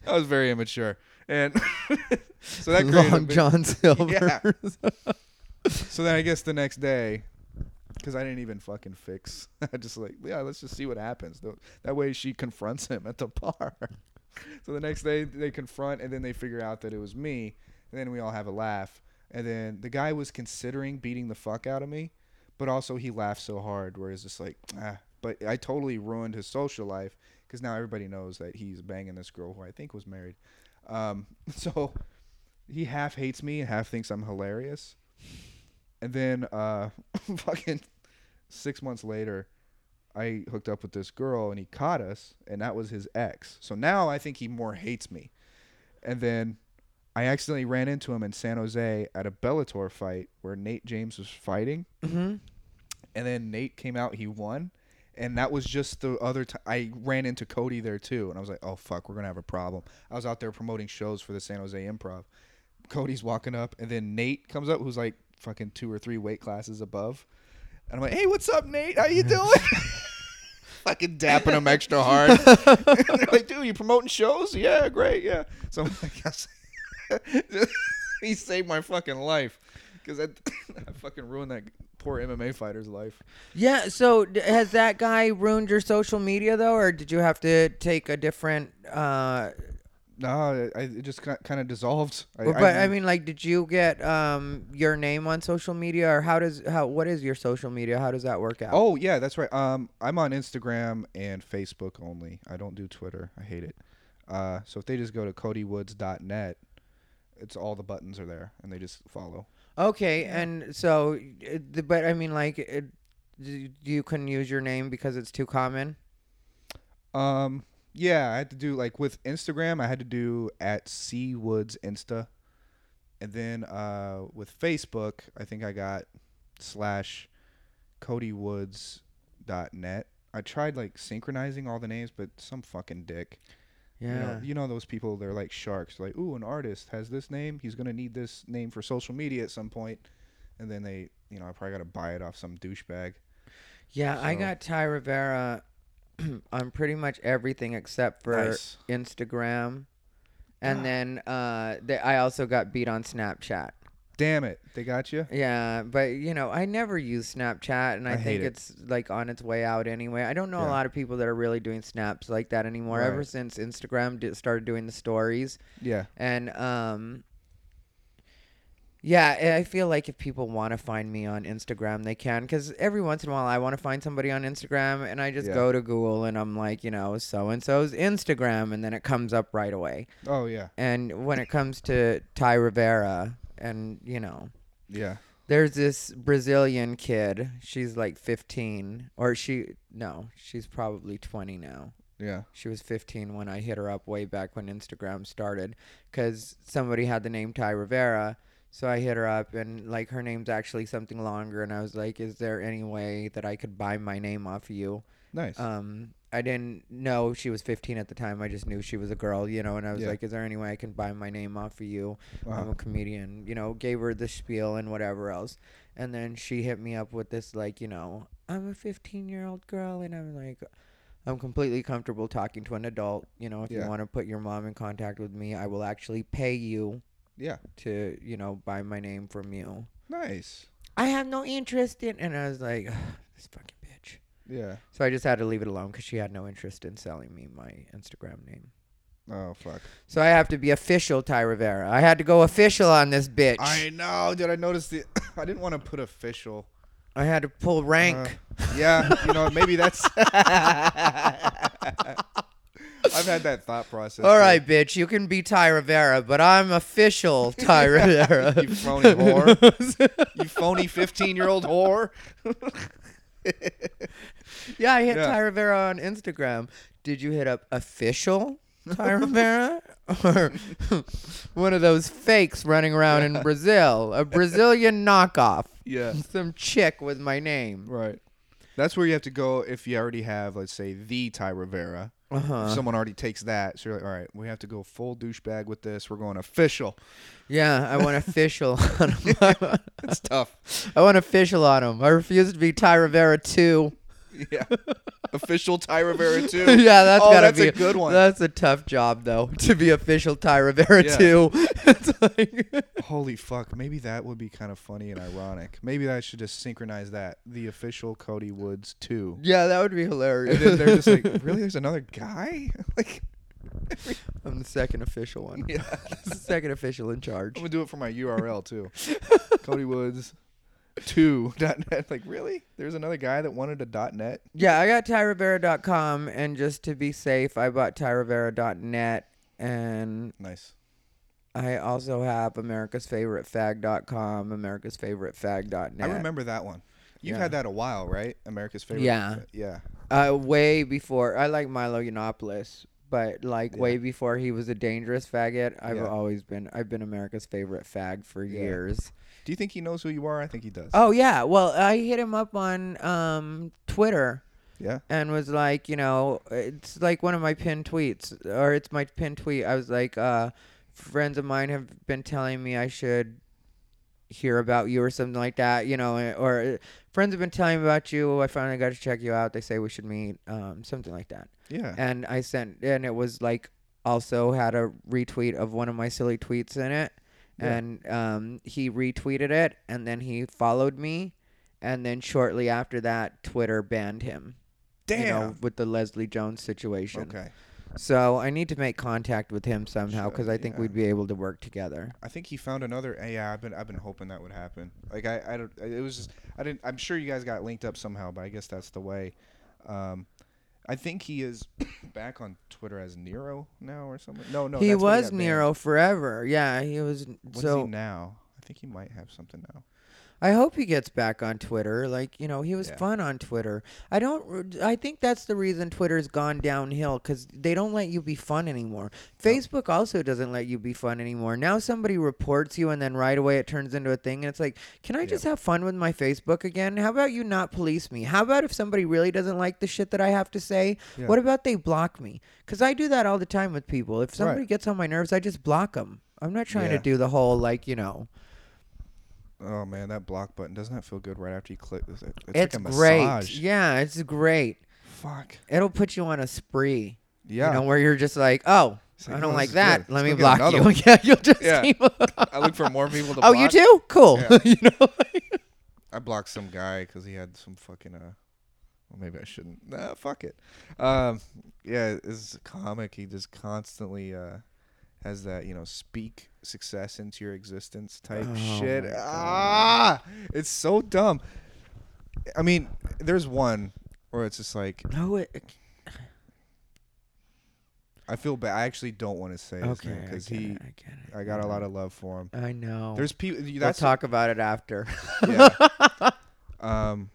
Speaker 2: I was very immature, and so that
Speaker 1: Long
Speaker 2: big-
Speaker 1: John Silver.
Speaker 2: Yeah. So then I guess the next day, because I didn't even fucking fix, I just like, yeah, let's just see what happens. That way she confronts him at the bar. so the next day they confront, and then they figure out that it was me, and then we all have a laugh. And then the guy was considering beating the fuck out of me, but also he laughed so hard, where it's just like, ah. But I totally ruined his social life because now everybody knows that he's banging this girl who I think was married. Um, so he half hates me and half thinks I'm hilarious. And then uh fucking 6 months later I hooked up with this girl and he caught us and that was his ex. So now I think he more hates me. And then I accidentally ran into him in San Jose at a Bellator fight where Nate James was fighting
Speaker 1: hmm
Speaker 2: and then Nate came out he won and that was just the other time I ran into Cody there too and I was like oh fuck we're going to have a problem. I was out there promoting shows for the San Jose Improv. Cody's walking up and then Nate comes up who's like fucking two or three weight classes above. And I'm like, "Hey, what's up, Nate? How you doing?" fucking dapping him extra hard. they're like, "Dude, you promoting shows? Yeah, great. Yeah." So I'm like. he saved my fucking life cuz I, I fucking ruined that poor MMA fighter's life.
Speaker 1: Yeah. So has that guy ruined your social media though, or did you have to take a different? uh
Speaker 2: No, I, it just kind of dissolved. I,
Speaker 1: but I, mean, like, did you get um your name on social media, or how does how what is your social media? How does that work out?
Speaker 2: Oh yeah, that's right. Um, I'm on Instagram and Facebook only. I don't do Twitter. I hate it. Uh, so if they just go to codywoods.net, it's all the buttons are there, and they just follow.
Speaker 1: okay. And so, uh, but I mean, like, it, you couldn't use your name because it's too common.
Speaker 2: Um, yeah, I had to do like with Instagram, I had to do at C Woods Insta, and then uh, with Facebook, I think I got slash codywoods.net. I tried like synchronizing all the names, but some fucking dick.
Speaker 1: Yeah.
Speaker 2: You know, you know those people. They're like sharks. Like, ooh, an artist has this name. He's gonna need this name for social media at some point, and then they, you know, I probably gotta buy it off some douchebag.
Speaker 1: Yeah, I got Ty Rivera on pretty much everything except for
Speaker 2: Nice.
Speaker 1: Instagram And then uh, they, I also got beat on Snapchat.
Speaker 2: Damn it, they got you.
Speaker 1: Yeah, but you know, I never use Snapchat, and I,
Speaker 2: I
Speaker 1: think
Speaker 2: it.
Speaker 1: it's like on its way out anyway. I don't know a lot of people that are really doing snaps like that anymore. Ever since Instagram did, started doing the stories,
Speaker 2: Yeah,
Speaker 1: and um, yeah, I- I feel like if people want to find me on Instagram, they can. Because every once in a while, I want to find somebody on Instagram, and I just
Speaker 2: Yeah.
Speaker 1: go to Google and I'm like, you know, so and so's Instagram, and then it comes up right away.
Speaker 2: Oh yeah,
Speaker 1: And when it comes to Ty Rivera, and you know,
Speaker 2: yeah.
Speaker 1: there's this Brazilian kid. She's like 15, or she no, she's probably 20 now.
Speaker 2: Yeah.
Speaker 1: She was 15 when I hit her up way back when Instagram started, because somebody had the name Ty Rivera. So I hit her up, and like her name's actually something longer, and I was like, "Is there any way that I could buy my name off of you?"
Speaker 2: Nice.
Speaker 1: Um, I didn't know she was 15 at the time. I just knew she was a girl, you know. And I was
Speaker 2: Yeah.
Speaker 1: like, "Is there any way I can buy my name off of you?" I'm
Speaker 2: Uh-huh.
Speaker 1: a comedian, you know, gave her the spiel and whatever else. And then she hit me up with this, like, you know, I'm a 15 year old girl. And I'm like, I'm completely comfortable talking to an adult. You know, if you want to put your mom in contact with me, I will actually pay you
Speaker 2: yeah.
Speaker 1: to, you know, buy my name from you.
Speaker 2: Nice.
Speaker 1: I have no interest in. And I was like, this fucking.
Speaker 2: Yeah.
Speaker 1: So I just had to leave it alone because she had no interest in selling me my Instagram name.
Speaker 2: Oh fuck.
Speaker 1: So I have to be official Ty Rivera. I had to go official on this bitch.
Speaker 2: I know. Did I notice the? I didn't want to put official.
Speaker 1: I had to pull rank.
Speaker 2: Uh, yeah. You know. Maybe that's. I've had that thought process.
Speaker 1: All right, too. bitch, you can be Ty Rivera, but I'm official Ty Rivera.
Speaker 2: You phony whore. You phony fifteen-year-old whore.
Speaker 1: yeah, I hit
Speaker 2: Yeah.
Speaker 1: Ty Rivera on Instagram. Did you hit up official Ty Rivera? Or one of those fakes running around in Brazil? A Brazilian knockoff.
Speaker 2: Yeah.
Speaker 1: Some chick with my name.
Speaker 2: Right. That's where you have to go if you already have, let's say, the Ty Rivera.
Speaker 1: Uh
Speaker 2: If
Speaker 1: huh.
Speaker 2: someone already takes that, so you're like, all right, we have to go full douchebag with this. We're going official.
Speaker 1: Yeah, I want official on him.
Speaker 2: It's tough.
Speaker 1: I want official on him. I refuse to be Ty Rivera too.
Speaker 2: Yeah. Official Ty Rivera too.
Speaker 1: yeah, that's
Speaker 2: oh,
Speaker 1: gotta
Speaker 2: that's
Speaker 1: be
Speaker 2: a good one.
Speaker 1: That's a tough job though to be official Ty Rivera
Speaker 2: Yeah.
Speaker 1: too. like
Speaker 2: Holy fuck. Maybe that would be kind of funny and ironic. Maybe I should just synchronize that. The official Cody Woods too.
Speaker 1: yeah, that would be hilarious.
Speaker 2: They're just like, really? There's another guy? like,
Speaker 1: I'm the second official one.
Speaker 2: yeah.
Speaker 1: second official in charge.
Speaker 2: I'm gonna do it for my URL too. Cody Woods two dot net. Like, really? There's another guy that wanted a dot net.
Speaker 1: Yeah, I got TyRivera.com, and just to be safe, I bought TyRivera.net, and
Speaker 2: Nice.
Speaker 1: I also have America's Favorite Fag.com, America's Favorite Fag.net.
Speaker 2: I remember that one. You've
Speaker 1: Yeah.
Speaker 2: had that a while, right? America's favorite.
Speaker 1: Yeah.
Speaker 2: Yeah.
Speaker 1: Uh, way before I like Milo Yiannopoulos, but like way before he was a dangerous faggot. I've
Speaker 2: Yeah.
Speaker 1: always been I've been America's favorite fag for
Speaker 2: Yeah.
Speaker 1: years.
Speaker 2: Do you think he knows who you are? I think he does.
Speaker 1: Oh yeah, well I hit him up on um Twitter
Speaker 2: Yeah.
Speaker 1: and was like, you know, it's like one of my pinned tweets or it's my pinned tweet. I was like, uh, friends of mine have been telling me I should hear about you or something like that, you know, or uh, friends have been telling me about you. I finally got to check you out. They say we should meet, um, something like that.
Speaker 2: Yeah.
Speaker 1: And I sent, and it was like also had a retweet of one of my silly tweets in it.
Speaker 2: Yeah.
Speaker 1: And um, he retweeted it, and then he followed me, and then shortly after that, Twitter banned him.
Speaker 2: Damn.
Speaker 1: You know, with the Leslie Jones situation.
Speaker 2: okay.
Speaker 1: So I need to make contact with him somehow because I think
Speaker 2: yeah.
Speaker 1: we'd be able to work together.
Speaker 2: I think he found another. Yeah, I've been I've been hoping that would happen. Like I I don't. It was just I didn't. I'm sure you guys got linked up somehow, but I guess that's the way. Um, I think he is back on Twitter as Nero now or something. No, no.
Speaker 1: he was
Speaker 2: got banned.
Speaker 1: Nero forever. Yeah, he was.
Speaker 2: What's
Speaker 1: so
Speaker 2: he now? I think he might have something now.
Speaker 1: I hope he gets back on Twitter. Like, you know, he was
Speaker 2: Yeah.
Speaker 1: fun on Twitter. I don't I think that's the reason Twitter's gone downhill cuz they don't let you be fun anymore. Facebook also doesn't let you be fun anymore. Now somebody reports you and then right away it turns into a thing and it's like, "Can I
Speaker 2: Yeah.
Speaker 1: just have fun with my Facebook again? How about you not police me? How about if somebody really doesn't like the shit that I have to say,
Speaker 2: Yeah.
Speaker 1: what about they block me?" Cuz I do that all the time with people. If somebody
Speaker 2: Right.
Speaker 1: gets on my nerves, I just block them. I'm not trying to do the whole like, you know,
Speaker 2: Oh man, that block button doesn't that feel good right after you click? It's, it's
Speaker 1: it's
Speaker 2: like a
Speaker 1: great.
Speaker 2: massage.
Speaker 1: Yeah, it's great.
Speaker 2: Fuck.
Speaker 1: It'll put you on a spree.
Speaker 2: Yeah.
Speaker 1: You know, where you're just like, oh,
Speaker 2: like,
Speaker 1: I
Speaker 2: oh,
Speaker 1: don't
Speaker 2: this
Speaker 1: like that.
Speaker 2: good.
Speaker 1: Let
Speaker 2: Let's
Speaker 1: me block you.
Speaker 2: one.
Speaker 1: yeah, you'll just
Speaker 2: Yeah.
Speaker 1: keep.
Speaker 2: I look for more people to
Speaker 1: oh,
Speaker 2: block.
Speaker 1: you too? Cool.
Speaker 2: Yeah.
Speaker 1: you know.
Speaker 2: I blocked some guy because he had some fucking uh. Well, maybe I shouldn't. Nah, fuck it. Um, yeah, a comic, he just constantly uh has that you know speak success into your existence type
Speaker 1: Oh
Speaker 2: shit. Ah, it's so dumb. I mean, there's one where it's just like
Speaker 1: no, it,
Speaker 2: I feel bad. I actually don't want to say his
Speaker 1: okay.
Speaker 2: because he.
Speaker 1: it, I.
Speaker 2: I got a lot of love for him.
Speaker 1: I know.
Speaker 2: There's people.
Speaker 1: we'll
Speaker 2: That's
Speaker 1: talk about it after.
Speaker 2: yeah. um,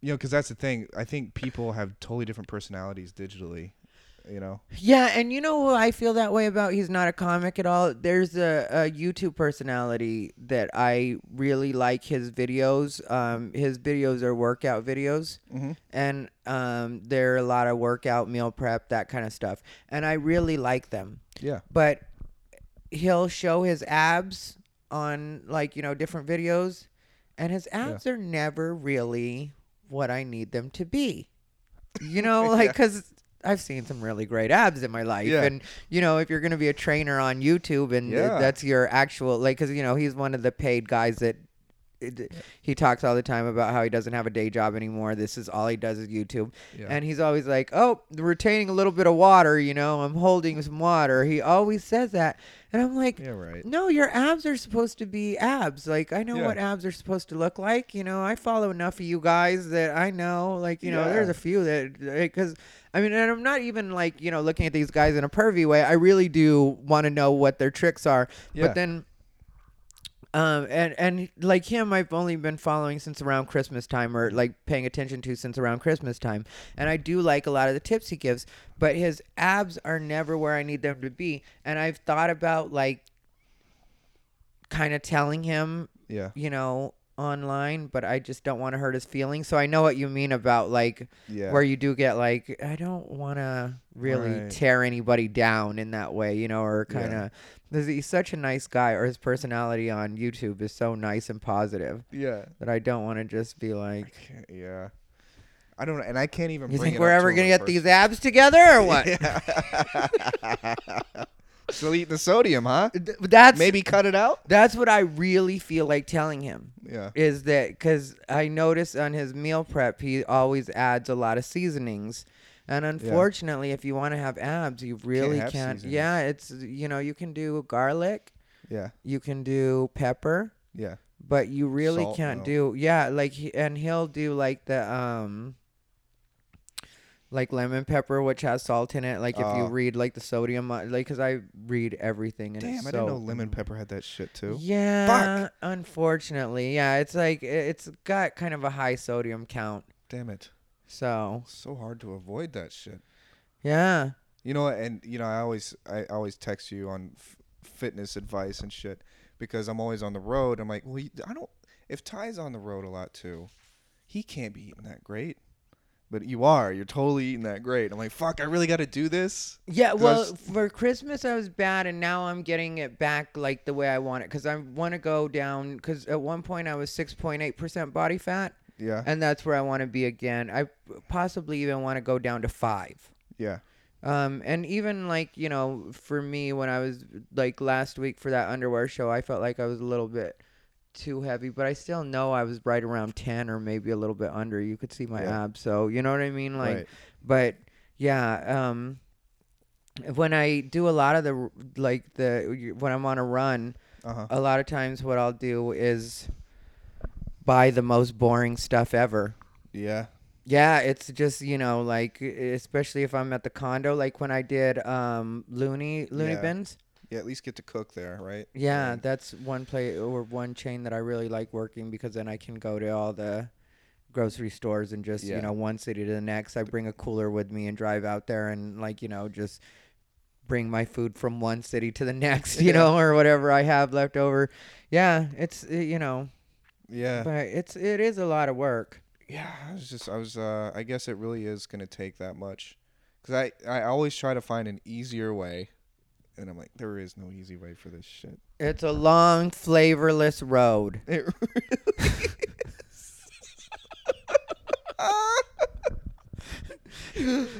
Speaker 2: you know, because that's the thing. I think people have totally different personalities digitally. You know.
Speaker 1: Yeah, and you know who I feel that way about? He's not a comic at all. There's a, a YouTube personality that I really like his videos. Um, his videos are workout videos,
Speaker 2: Mm-hmm.
Speaker 1: and um, they're a lot of workout, meal prep, that kind of stuff. And I really like them.
Speaker 2: Yeah.
Speaker 1: But he'll show his abs on like you know different videos, and his abs are never really what I need them to be. You know, like
Speaker 2: Yeah.
Speaker 1: because I've seen some really great abs in my life,
Speaker 2: Yeah.
Speaker 1: and you know, if you're gonna be a trainer on YouTube and
Speaker 2: Yeah.
Speaker 1: that's your actual like, because you know he's one of the paid guys that. It, he talks all the time about how he doesn't have a day job anymore. This is all he does is YouTube.
Speaker 2: Yeah.
Speaker 1: And he's always like, "Oh, retaining a little bit of water, you know, I'm holding some water." He always says that. And I'm like,
Speaker 2: yeah. Right.
Speaker 1: no, your abs are supposed to be abs. Like I know
Speaker 2: Yeah.
Speaker 1: what abs are supposed to look like. You know, I follow enough of you guys that I know. Like you know, there's a few that because I mean, and I'm not even like you know looking at these guys in a pervy way. I really do want to know what their tricks are. But then. Um and and like him, I've only been following since around Christmas time, or like paying attention to since around Christmas time, and I do like a lot of the tips he gives. But his abs are never where I need them to be, and I've thought about like kind of telling him,
Speaker 2: Yeah.
Speaker 1: you know, online, but I just don't want to hurt his feelings. So I know what you mean about like
Speaker 2: Yeah.
Speaker 1: where you do get like I don't want to really
Speaker 2: Right.
Speaker 1: tear anybody down in that way, you know, or kind of because he's such a nice guy, or his personality on YouTube is so nice and positive
Speaker 2: yeah.
Speaker 1: that I don't want to just be like.
Speaker 2: Yeah. I don't know, and I can't even.
Speaker 1: You
Speaker 2: bring
Speaker 1: think
Speaker 2: it
Speaker 1: we're
Speaker 2: up
Speaker 1: ever gonna get these abs together or what?
Speaker 2: Eating the sodium, huh?
Speaker 1: Th- That's
Speaker 2: Maybe cut it out.
Speaker 1: that's what I really feel like telling him.
Speaker 2: Yeah.
Speaker 1: is that because I notice on his meal prep he always adds a lot of seasonings, and unfortunately, if you want to have abs, you really
Speaker 2: have
Speaker 1: can't. Yeah, it's you know you can do garlic,
Speaker 2: Yeah.
Speaker 1: you can do pepper,
Speaker 2: Yeah.
Speaker 1: but you really
Speaker 2: Salt,
Speaker 1: can't
Speaker 2: no.
Speaker 1: do yeah like he, and he'll do like the um. Like lemon pepper, which has salt in it. Like if you
Speaker 2: Oh.
Speaker 1: read like the sodium, uh, like because I read everything. And
Speaker 2: Damn,
Speaker 1: it's
Speaker 2: I didn't
Speaker 1: so-
Speaker 2: know lemon pepper had that shit too.
Speaker 1: Yeah, unfortunately, yeah, it's like i- it's got kind of a high sodium count.
Speaker 2: Damn it.
Speaker 1: So
Speaker 2: So hard to avoid that shit.
Speaker 1: yeah,
Speaker 2: You know, and you know, I always I always text you on f- fitness advice and shit because I'm always on the road. I'm like, well, you- I don't. If Ty's on the road a lot too, he can't be eating that great. But you are. You're totally eating that great. I'm like, fuck. I really got to do this.
Speaker 1: yeah Well,
Speaker 2: I've-
Speaker 1: for Christmas I was bad, and now I'm getting it back like the way I want it because I want to go down. Because at one point I was six point eight percent body fat,
Speaker 2: Yeah.
Speaker 1: and that's where I want to be again. I possibly even want to go down to five.
Speaker 2: Yeah.
Speaker 1: Um, and even like you know, for me, when I was like last week for that underwear show, I felt like I was a little bit too heavy, but I still know I was right around ten or maybe a little bit under. You could see my
Speaker 2: Yeah.
Speaker 1: abs, so you know what I mean. Like,
Speaker 2: right.
Speaker 1: but yeah, um, when I do a lot of the like the when I'm on a run,
Speaker 2: Uh huh.
Speaker 1: a lot of times what I'll do is buy the most boring stuff ever.
Speaker 2: Yeah.
Speaker 1: Yeah, it's just you know like especially if I'm at the condo, like when I did um Looney Looney
Speaker 2: Yeah.
Speaker 1: Bins.
Speaker 2: Yeah. At least get to cook there, right?
Speaker 1: Yeah,
Speaker 2: And-
Speaker 1: that's one play or one chain that I really like working because then I can go to all the grocery stores and just
Speaker 2: Yeah.
Speaker 1: you know one city to the next. I bring a cooler with me and drive out there and like you know just bring my food from one city to the next, you
Speaker 2: Yeah.
Speaker 1: know, or whatever I have left over. Yeah, it's uh, you know,
Speaker 2: Yeah.
Speaker 1: but it's it is a lot of work.
Speaker 2: yeah i was just i was uh i guess it really is gonna take that much because i i always try to find an easier way and i'm like there is no easy way for this shit
Speaker 1: It's a long, flavorless road.
Speaker 2: it really is.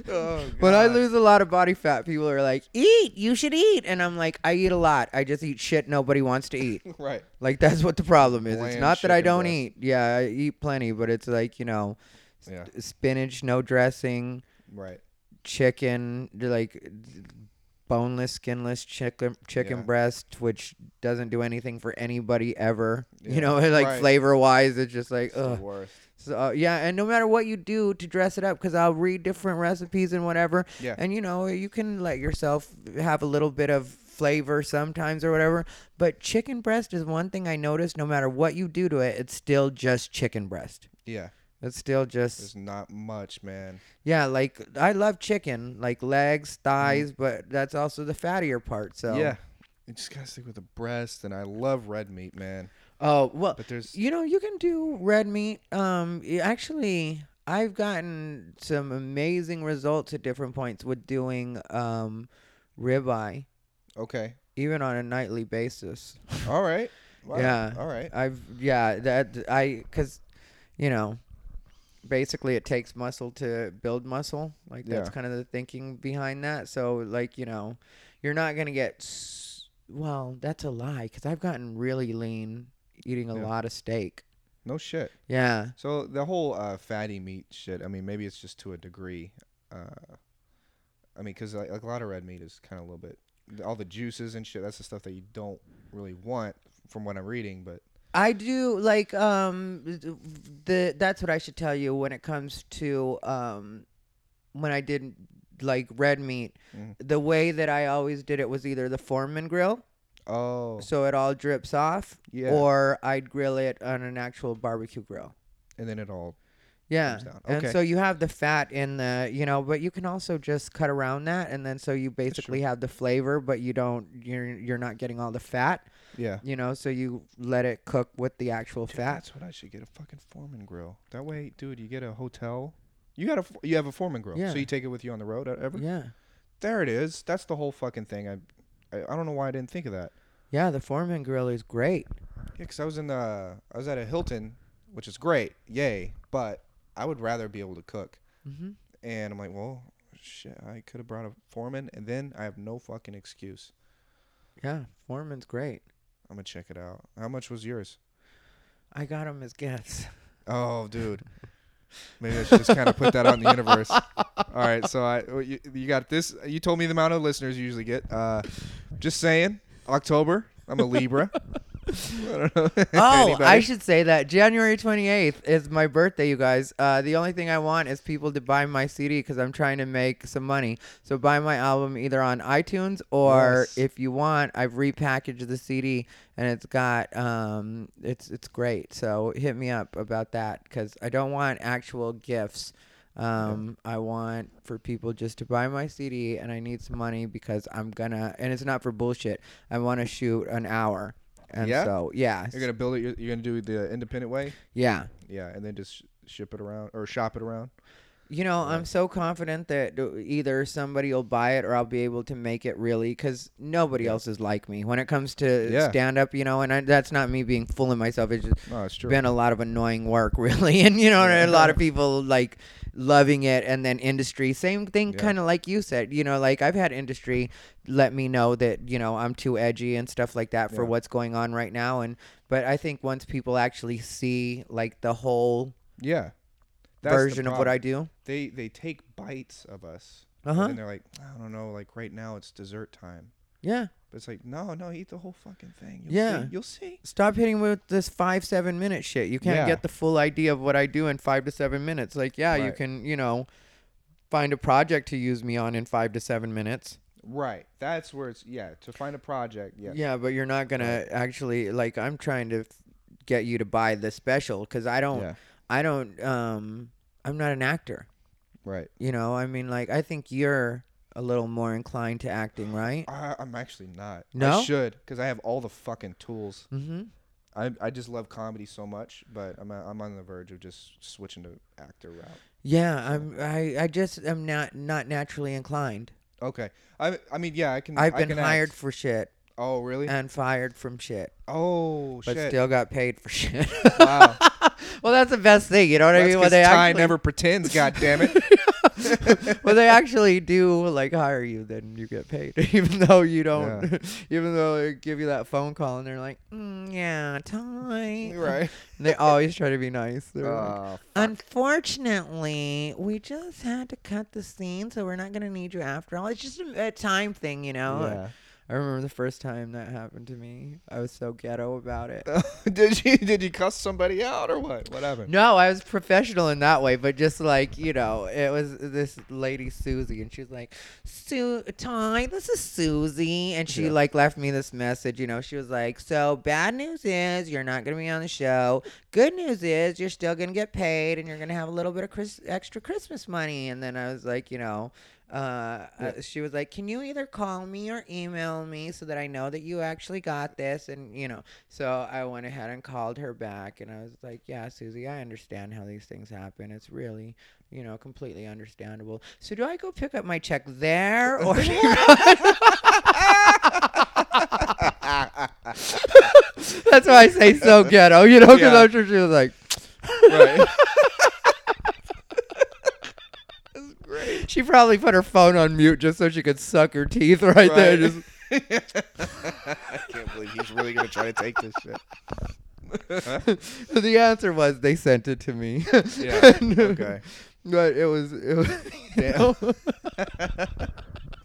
Speaker 2: Oh,
Speaker 1: When I
Speaker 2: God.
Speaker 1: lose a lot of body fat, people are like, "Eat, you should eat," and I'm like, "I eat a lot. I just eat shit nobody wants to eat."
Speaker 2: right.
Speaker 1: Like that's what the problem is. it's not that I
Speaker 2: chicken
Speaker 1: don't
Speaker 2: breast.
Speaker 1: eat. Yeah, I eat plenty, but it's like you know,
Speaker 2: Yeah.
Speaker 1: spinach, no dressing,
Speaker 2: Right.
Speaker 1: chicken, like boneless, skinless chicken chicken
Speaker 2: Yeah.
Speaker 1: breast, which doesn't do anything for anybody ever.
Speaker 2: Yeah.
Speaker 1: You know, like
Speaker 2: Right.
Speaker 1: flavor wise, it's just like ugh.
Speaker 2: worst.
Speaker 1: So uh, yeah, and no matter what you do to dress it up, because I'll read different recipes and whatever,
Speaker 2: Yeah.
Speaker 1: and you know you can let yourself have a little bit of flavor sometimes or whatever. But chicken breast is one thing I noticed. No matter what you do to it, it's still just chicken breast.
Speaker 2: Yeah.
Speaker 1: It's still just
Speaker 2: There's not much, man.
Speaker 1: yeah. Like I love chicken, like legs, thighs, but that's also the fattier part. So.
Speaker 2: Yeah. You just gotta stick with the breast, and I love red meat, man.
Speaker 1: Oh well,
Speaker 2: But there's
Speaker 1: You know, you can do red meat. Um, y- actually, I've gotten some amazing results at different points with doing um, ribeye,
Speaker 2: okay.
Speaker 1: even on a nightly basis.
Speaker 2: All right. Wow.
Speaker 1: Yeah.
Speaker 2: All right.
Speaker 1: I've yeah that I because you know basically it takes muscle to build muscle like that's
Speaker 2: Yeah.
Speaker 1: kind of the thinking behind that so like you know you're not gonna get s- well that's a lie because i've gotten really lean eating a
Speaker 2: Yeah.
Speaker 1: lot of steak
Speaker 2: No shit.
Speaker 1: yeah
Speaker 2: So the whole uh, fatty meat shit. I mean, maybe it's just to a degree. Uh, I mean, because like, like a lot of red meat is kind of a little bit all the juices and shit. That's the stuff that you don't really want, from what I'm reading. But
Speaker 1: I do like um the that's what I should tell you when it comes to um when I did like red meat.
Speaker 2: Mhm.
Speaker 1: The way that I always did it was either the Foreman grill,
Speaker 2: oh,
Speaker 1: so it all drips off,
Speaker 2: yeah.
Speaker 1: or I'd grill it on an actual barbecue grill.
Speaker 2: and then it all.
Speaker 1: Yeah.
Speaker 2: Down.
Speaker 1: And so you have the fat in the, you know, but you can also just cut around that and then so you basically have the flavor but you don't you're you're not getting all the fat,
Speaker 2: Yeah.
Speaker 1: you know, so you let it cook with the actual
Speaker 2: Dude,
Speaker 1: fat.
Speaker 2: That's what I should get a fucking Foreman grill. That way, dude, you get a hotel. You got a you have a Foreman grill,
Speaker 1: Yeah.
Speaker 2: so you take it with you on the road uh, ever.
Speaker 1: Yeah.
Speaker 2: There it is. That's the whole fucking thing. I, I, I don't know why I didn't think of that.
Speaker 1: Yeah, the Foreman grill is great.
Speaker 2: Yeah, 'cause I was in the I was at a Hilton, which is great, yay. But I would rather be able to cook.
Speaker 1: Mm-hmm.
Speaker 2: And I'm like, well, shit, I could have brought a Foreman, and then I have no fucking excuse.
Speaker 1: Yeah, Foreman's great.
Speaker 2: I'm gonna check it out. How much was yours?
Speaker 1: I got him as guests.
Speaker 2: Oh, dude. Maybe I should just kind of put that out in the universe. All right, so I you, you got this. You told me the amount of listeners you usually get. Uh, just saying, October. I'm a Libra. I don't know.
Speaker 1: Oh, I should say that January 28th is my birthday, you guys. Uh, the only thing I want is people to buy my CD because I'm trying to make some money. So buy my album either on iTunes or
Speaker 2: Yes.
Speaker 1: if you want, I've repackaged the CD and it's got um, it's it's great. So hit me up about that because I don't want actual gifts. Um, I want for people just to buy my CD and I need some money because I'm gonna and it's not for bullshit. I want to shoot an hour. And
Speaker 2: Yeah?
Speaker 1: so yeah,
Speaker 2: You're gonna build it. You're, you're gonna do it the independent way.
Speaker 1: yeah.
Speaker 2: Yeah, and then just ship it around or shop it around.
Speaker 1: You know, I'm so confident that uh, either somebody will buy it or I'll be able to make it really because nobody
Speaker 2: Yeah.
Speaker 1: else is like me when it comes to
Speaker 2: Yeah.
Speaker 1: stand up, you know, and I, that's not me being fooling myself. It's just
Speaker 2: No, it's
Speaker 1: been a lot of annoying work, really. And, you know, and a lot of people like loving it and then industry, same thing,
Speaker 2: Yeah.
Speaker 1: kind of like you said, you know, like I've had industry let me know that, you know, I'm too edgy and stuff like that for
Speaker 2: Yeah.
Speaker 1: what's going on right now. And, but I think once people actually see like the whole
Speaker 2: yeah.
Speaker 1: Version of what. I do.
Speaker 2: They they take bites of us.
Speaker 1: Uh-huh.
Speaker 2: And they're like, I don't know, like right now it's dessert time.
Speaker 1: Yeah.
Speaker 2: But it's like, no, no, eat the whole fucking thing. You'll
Speaker 1: Yeah.
Speaker 2: See. You'll see.
Speaker 1: Stop hitting me with this five, seven minute shit. You can't
Speaker 2: Yeah.
Speaker 1: get the full idea of what I do in five to seven minutes. Like, yeah, you can, you know, find a project to use me on in five to seven minutes.
Speaker 2: Right. That's where it's yeah, to find a project, yeah.
Speaker 1: Yeah, but you're not gonna
Speaker 2: Right.
Speaker 1: actually like. I'm trying to get you to buy the special because I don't.
Speaker 2: Yeah.
Speaker 1: I don't. Um, I'm not an actor.
Speaker 2: Right.
Speaker 1: You know, I mean, like, I think you're a little more inclined to acting, right?
Speaker 2: I, I'm actually not.
Speaker 1: No?
Speaker 2: I should because I have all the fucking tools.
Speaker 1: Mm-hmm.
Speaker 2: I I just love comedy so much, but I'm I'm on the verge of just switching to actor route.
Speaker 1: Yeah, I'm. I. I just am not not naturally inclined.
Speaker 2: Okay. I I mean yeah, I can.
Speaker 1: I've
Speaker 2: I
Speaker 1: been
Speaker 2: can
Speaker 1: hired
Speaker 2: act.
Speaker 1: for shit
Speaker 2: Oh really?
Speaker 1: and fired from shit.
Speaker 2: oh
Speaker 1: but
Speaker 2: shit.
Speaker 1: still got paid for shit.
Speaker 2: wow.
Speaker 1: well, that's the best thing. You know what I
Speaker 2: mean?
Speaker 1: mean?
Speaker 2: 'cause
Speaker 1: When they
Speaker 2: Ty
Speaker 1: actually,
Speaker 2: never pretends. God damn it.
Speaker 1: when they actually do like hire you, then you get paid, even though you don't. even though they give you that phone call and they're like, mm, "Yeah, Ty."
Speaker 2: right.
Speaker 1: They always try to be nice. They're like,
Speaker 2: Oh,
Speaker 1: Unfortunately, we just had to cut the scene, so we're not gonna need you after all. It's just a, a time thing, you know.
Speaker 2: yeah.
Speaker 1: I remember the first time that happened to me. I was so ghetto about it.
Speaker 2: did you did you cuss somebody out or what? What happened?
Speaker 1: No, I was professional in that way, but just like you know, it was this lady Susie, and she was like, "Sue, Ty, this is Susie," and she
Speaker 2: Yeah.
Speaker 1: like left me this message. You know, she was like, "So bad news is you're not gonna be on the show. Good news is you're still gonna get paid, and you're gonna have a little bit of Chris- extra Christmas money." And then I was like, you know. Uh,
Speaker 2: Yeah.
Speaker 1: uh, she was like, "Can you either call me or email me so that I know that you actually got this?" And you know, so I went ahead and called her back, and I was like, "Yeah, Susie, I understand how these things happen. It's really, you know, completely understandable. So do I go pick up my check there, or that's why I say so ghetto, you know, because
Speaker 2: Yeah.
Speaker 1: I'm sure she was like,
Speaker 2: right. That's great.
Speaker 1: She probably put her phone on mute just so she could suck her teeth right, there. Just
Speaker 2: I can't believe he's really gonna try to take this shit.
Speaker 1: the answer was they sent it to me.
Speaker 2: Yeah.
Speaker 1: And,
Speaker 2: Okay.
Speaker 1: But it was, it was, know,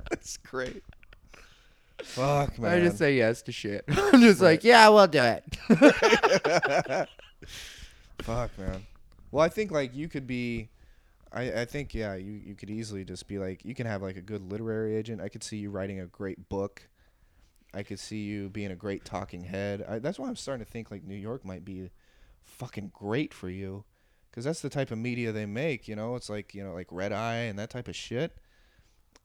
Speaker 2: That's great. Fuck man.
Speaker 1: I just say yes to shit. I'm just like, yeah, we'll do it.
Speaker 2: Fuck man. Well, I think like you could be. I, I think yeah you, you could easily just be like you can have like a good literary agent. I could see you writing a great book. I could see you being a great talking head. I, that's why I'm starting to think like New York might be fucking great for you, because that's the type of media they make. You know, it's like you know like Red Eye and that type of shit.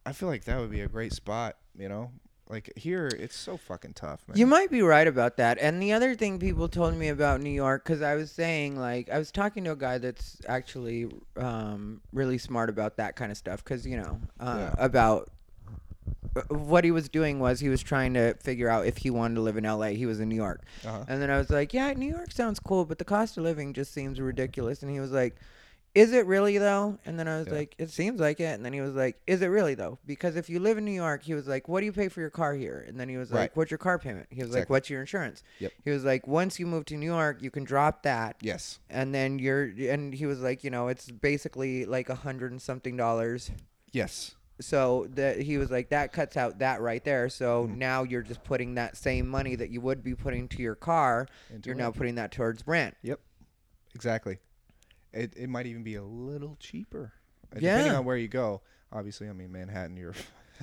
Speaker 2: I feel like that would be a great spot. You know, like here it's so fucking tough, man.
Speaker 1: You might be right about that. And the other thing people told me about New York, because I was saying, like, I was talking to a guy that's actually um, really smart about that kind of stuff. Because, you know, uh,
Speaker 2: Yeah.
Speaker 1: about uh, what he was doing was he was trying to figure out if he wanted to live in LA. He was in New York.
Speaker 2: uh-huh.
Speaker 1: And then I was like, yeah, New York sounds cool, but the cost of living just seems ridiculous. And he was like, is it really though? And then I was
Speaker 2: Yeah.
Speaker 1: like, it seems like it. And then he was like, is it really though? Because if you live in New York, he was like, what do you pay for your car here? And then he was like,
Speaker 2: Right.
Speaker 1: what's your car payment? He was like, what's your insurance?
Speaker 2: Yep.
Speaker 1: He was like, once you move to New York, you can drop that.
Speaker 2: Yes.
Speaker 1: And then you're, and he was like, you know, it's basically like a hundred and something dollars.
Speaker 2: Yes.
Speaker 1: So that he was like, that cuts out that right there. So
Speaker 2: Mhm.
Speaker 1: now you're just putting that same money that you would be putting to your car
Speaker 2: Into
Speaker 1: you're
Speaker 2: it.
Speaker 1: now putting that towards rent. Yep.
Speaker 2: Exactly. It it might even be a little cheaper. uh,
Speaker 1: Yeah.
Speaker 2: Depending on where you go. Obviously, I mean Manhattan, you're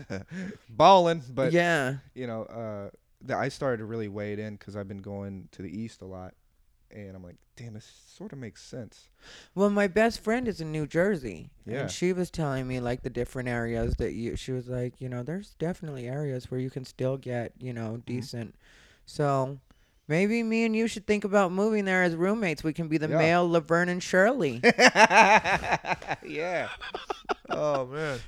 Speaker 2: balling, but
Speaker 1: yeah,
Speaker 2: you know, uh, the, I started to really weigh it in because I've been going to the east a lot, and I'm like, damn, this sort of makes sense.
Speaker 1: well, my best friend is in New Jersey,
Speaker 2: Yeah.
Speaker 1: and she was telling me like the different areas that you. She was like, you know, there's definitely areas where you can still get, you know, decent. So maybe me and you should think about moving there as roommates. We can be the
Speaker 2: Yeah.
Speaker 1: male Laverne and Shirley.
Speaker 2: yeah. oh man.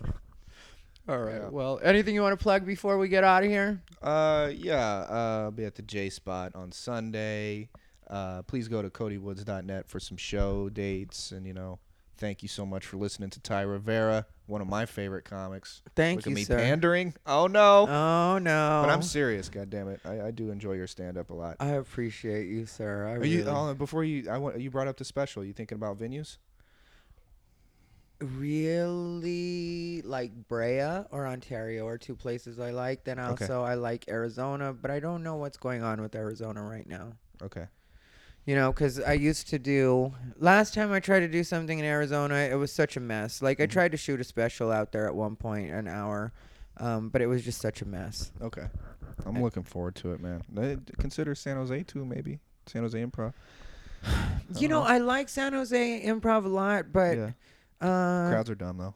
Speaker 1: All right.
Speaker 2: Yeah.
Speaker 1: Well, anything you want to plug before we get out of here?
Speaker 2: Uh, yeah. Uh, I'll be at the J Spot on Sunday. Uh, please go to CodyWoods.net for some show dates, and you know, thank you so much for listening to Ty Rivera, one of my favorite comics.
Speaker 1: Thank
Speaker 2: Look
Speaker 1: you,
Speaker 2: at me
Speaker 1: sir.
Speaker 2: pandering. Oh no.
Speaker 1: Oh no!
Speaker 2: But I'm serious. God damn it, I, I do enjoy your stand up a lot.
Speaker 1: I appreciate you, sir. I
Speaker 2: Are
Speaker 1: really.
Speaker 2: you uh, before you? I want you brought up the special. You thinking about venues?
Speaker 1: really like Brea or Ontario are two places I like. Then
Speaker 2: Okay.
Speaker 1: also I like Arizona, but I don't know what's going on with Arizona right now.
Speaker 2: Okay.
Speaker 1: You know, because I used to do last time I tried to do something in Arizona, it was such a mess. Like I
Speaker 2: Mhm.
Speaker 1: tried to shoot a special out there at one point, an hour, um, but it was just such a mess.
Speaker 2: Okay. I'm looking forward to it, man. Consider San Jose too, maybe San Jose Improv.
Speaker 1: You know,
Speaker 2: know.
Speaker 1: I like San Jose Improv a lot, but
Speaker 2: yeah.
Speaker 1: uh,
Speaker 2: Crowds are dumb though.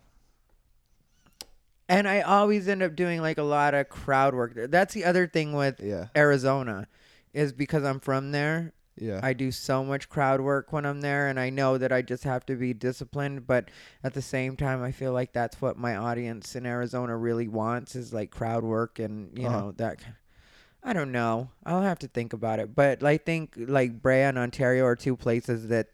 Speaker 1: and I always end up doing like a lot of crowd work there. That's the other thing with
Speaker 2: Yeah.
Speaker 1: Arizona, is because I'm from there.
Speaker 2: Yeah.
Speaker 1: I do so much crowd work when I'm there, and I know that I just have to be disciplined. But at the same time, I feel like that's what my audience in Arizona really wants is like crowd work, and you
Speaker 2: Uh-huh.
Speaker 1: know that. I don't know. I'll have to think about it, but I think like Brea and Ontario are two places that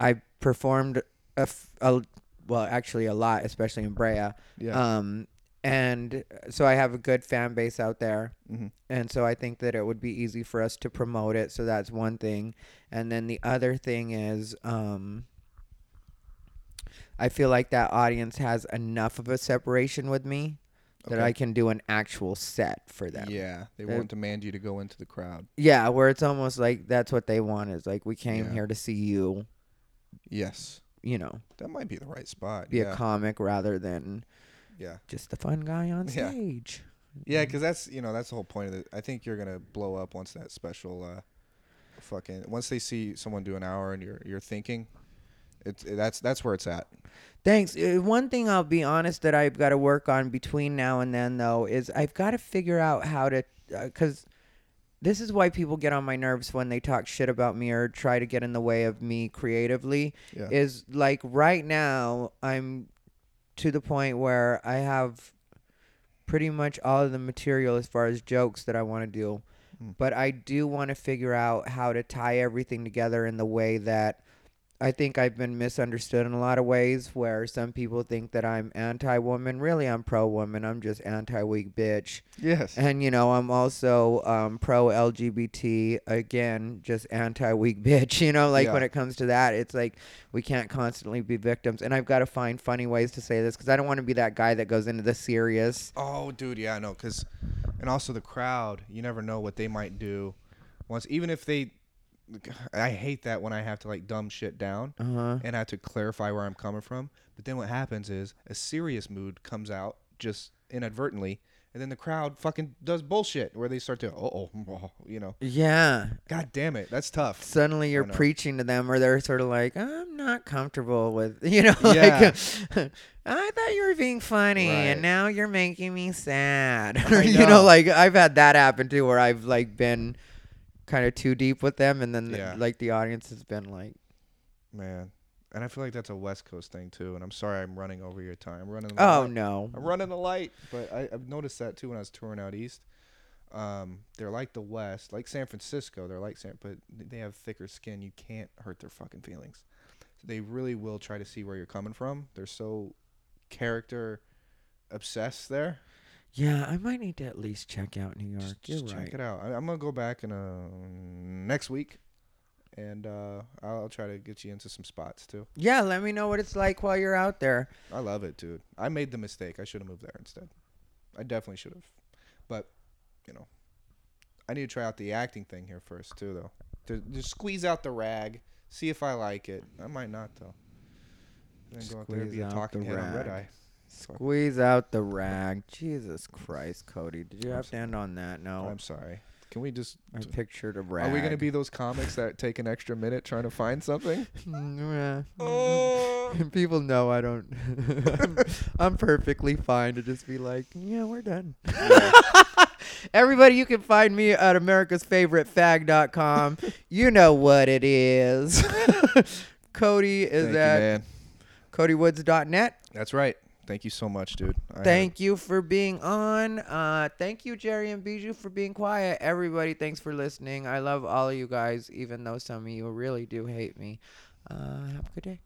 Speaker 1: I performed a, f- a- well, actually a lot, especially in Brea.
Speaker 2: Yeah.
Speaker 1: Um, and so I have a good fan base out there.
Speaker 2: hmm
Speaker 1: And so I think that it would be easy for us to promote it. So that's one thing. And then the other thing is, um, I feel like that audience has enough of a separation with me that
Speaker 2: Okay.
Speaker 1: I can do an actual set for them.
Speaker 2: Yeah, they
Speaker 1: They-
Speaker 2: won't demand you to go into the crowd.
Speaker 1: Yeah, where it's almost like that's what they want is like we came
Speaker 2: Yeah.
Speaker 1: here to see you,
Speaker 2: Yes,
Speaker 1: you know,
Speaker 2: that might be the right spot.
Speaker 1: be
Speaker 2: yeah,
Speaker 1: a comic rather than
Speaker 2: yeah,
Speaker 1: just the fun guy on
Speaker 2: Yeah.
Speaker 1: stage.
Speaker 2: yeah. Because that's you know that's the whole point of it. I think you're gonna blow up once that special, uh, fucking once they see someone do an hour and you're you're thinking, it's that's that's where it's at.
Speaker 1: Thanks. Uh, One thing I'll be honest that I've got to work on between now and then, though, is I've got to figure out how to, because this is why people get on my nerves when they talk shit about me or try to get in the way of me creatively.
Speaker 2: Yeah.
Speaker 1: Is like right now, I'm to the point where I have pretty much all of the material as far as jokes that I want to do.
Speaker 2: Mm.
Speaker 1: But I do want to figure out how to tie everything together in the way that I think I've been misunderstood in a lot of ways where some people think that I'm anti woman. Really, I'm pro woman. I'm just anti weak bitch.
Speaker 2: yes.
Speaker 1: And, you know, I'm also um, pro LGBT. Again, just anti weak bitch. You know, like
Speaker 2: Yeah.
Speaker 1: when it comes to that, it's like we can't constantly be victims. And I've got to find funny ways to say this because I don't want to be that guy that goes into the serious.
Speaker 2: Oh, dude, yeah, I know. Cause, and also the crowd, you never know what they might do. Once, even if they, I hate that when I have to like dumb shit down
Speaker 1: Uh huh.
Speaker 2: and I have to clarify where I'm coming from. But then what happens is a serious mood comes out just inadvertently, and then the crowd fucking does bullshit where they start to, oh, oh, you know,
Speaker 1: Yeah.
Speaker 2: god damn it, that's tough.
Speaker 1: Suddenly you're preaching to them, or they're sort of like, I'm not comfortable with, you know,
Speaker 2: Yeah.
Speaker 1: like, I thought you were being funny,
Speaker 2: Right.
Speaker 1: and now you're making me sad. You know. like I've had that happen too, where I've like been kind of too deep with them, and then the-
Speaker 2: Yeah.
Speaker 1: like the audience has been like,
Speaker 2: Man, and I feel like that's a West Coast thing too. And I'm sorry, I'm running over your time. I'm running. the
Speaker 1: oh
Speaker 2: light.
Speaker 1: no,
Speaker 2: I'm running the light, but I, I've noticed that too when I was touring out east. Um, they're like the West, like San Francisco. They're like San, but they have thicker skin. You can't hurt their fucking feelings. So they really will try to see where you're coming from. They're so character obsessed there.
Speaker 1: Yeah, I might need to at least check out New York.
Speaker 2: Just, just
Speaker 1: you're
Speaker 2: check
Speaker 1: right.
Speaker 2: it out. I, I'm gonna go back in uh, next week, and uh, I'll try to get you into some spots too.
Speaker 1: Yeah, let me know what it's like while you're out there.
Speaker 2: I love it, dude. I made the mistake. I should have moved there instead. I definitely should have. But, you know, I need to try out the acting thing here first, too, though. To just squeeze out the rag, see if I like it. I might not, though. And then go out there and be a talking
Speaker 1: the
Speaker 2: head on red
Speaker 1: rag.
Speaker 2: eye.
Speaker 1: Squeeze out the rag. Jesus Christ, Cody. Did you have to end on that? No.
Speaker 2: I'm sorry. Can we just.
Speaker 1: I pictured a rag.
Speaker 2: Are we going to be those comics that take an extra minute trying to find something?
Speaker 1: Mm, yeah.
Speaker 2: oh.
Speaker 1: People know I don't. I'm, I'm perfectly fine to just be like, yeah, we're done. Everybody, you can find me at America's Favorite Fag.com. you know what it is. Cody is
Speaker 2: Thank you,
Speaker 1: at
Speaker 2: man.
Speaker 1: CodyWoods.net.
Speaker 2: That's right. Thank you so much, dude. I
Speaker 1: Thank you for being on. Uh, thank you, Jerry and Bijou, for being quiet. Everybody, thanks for listening. I love all of you guys, even though some of you really do hate me. Uh, have a good day.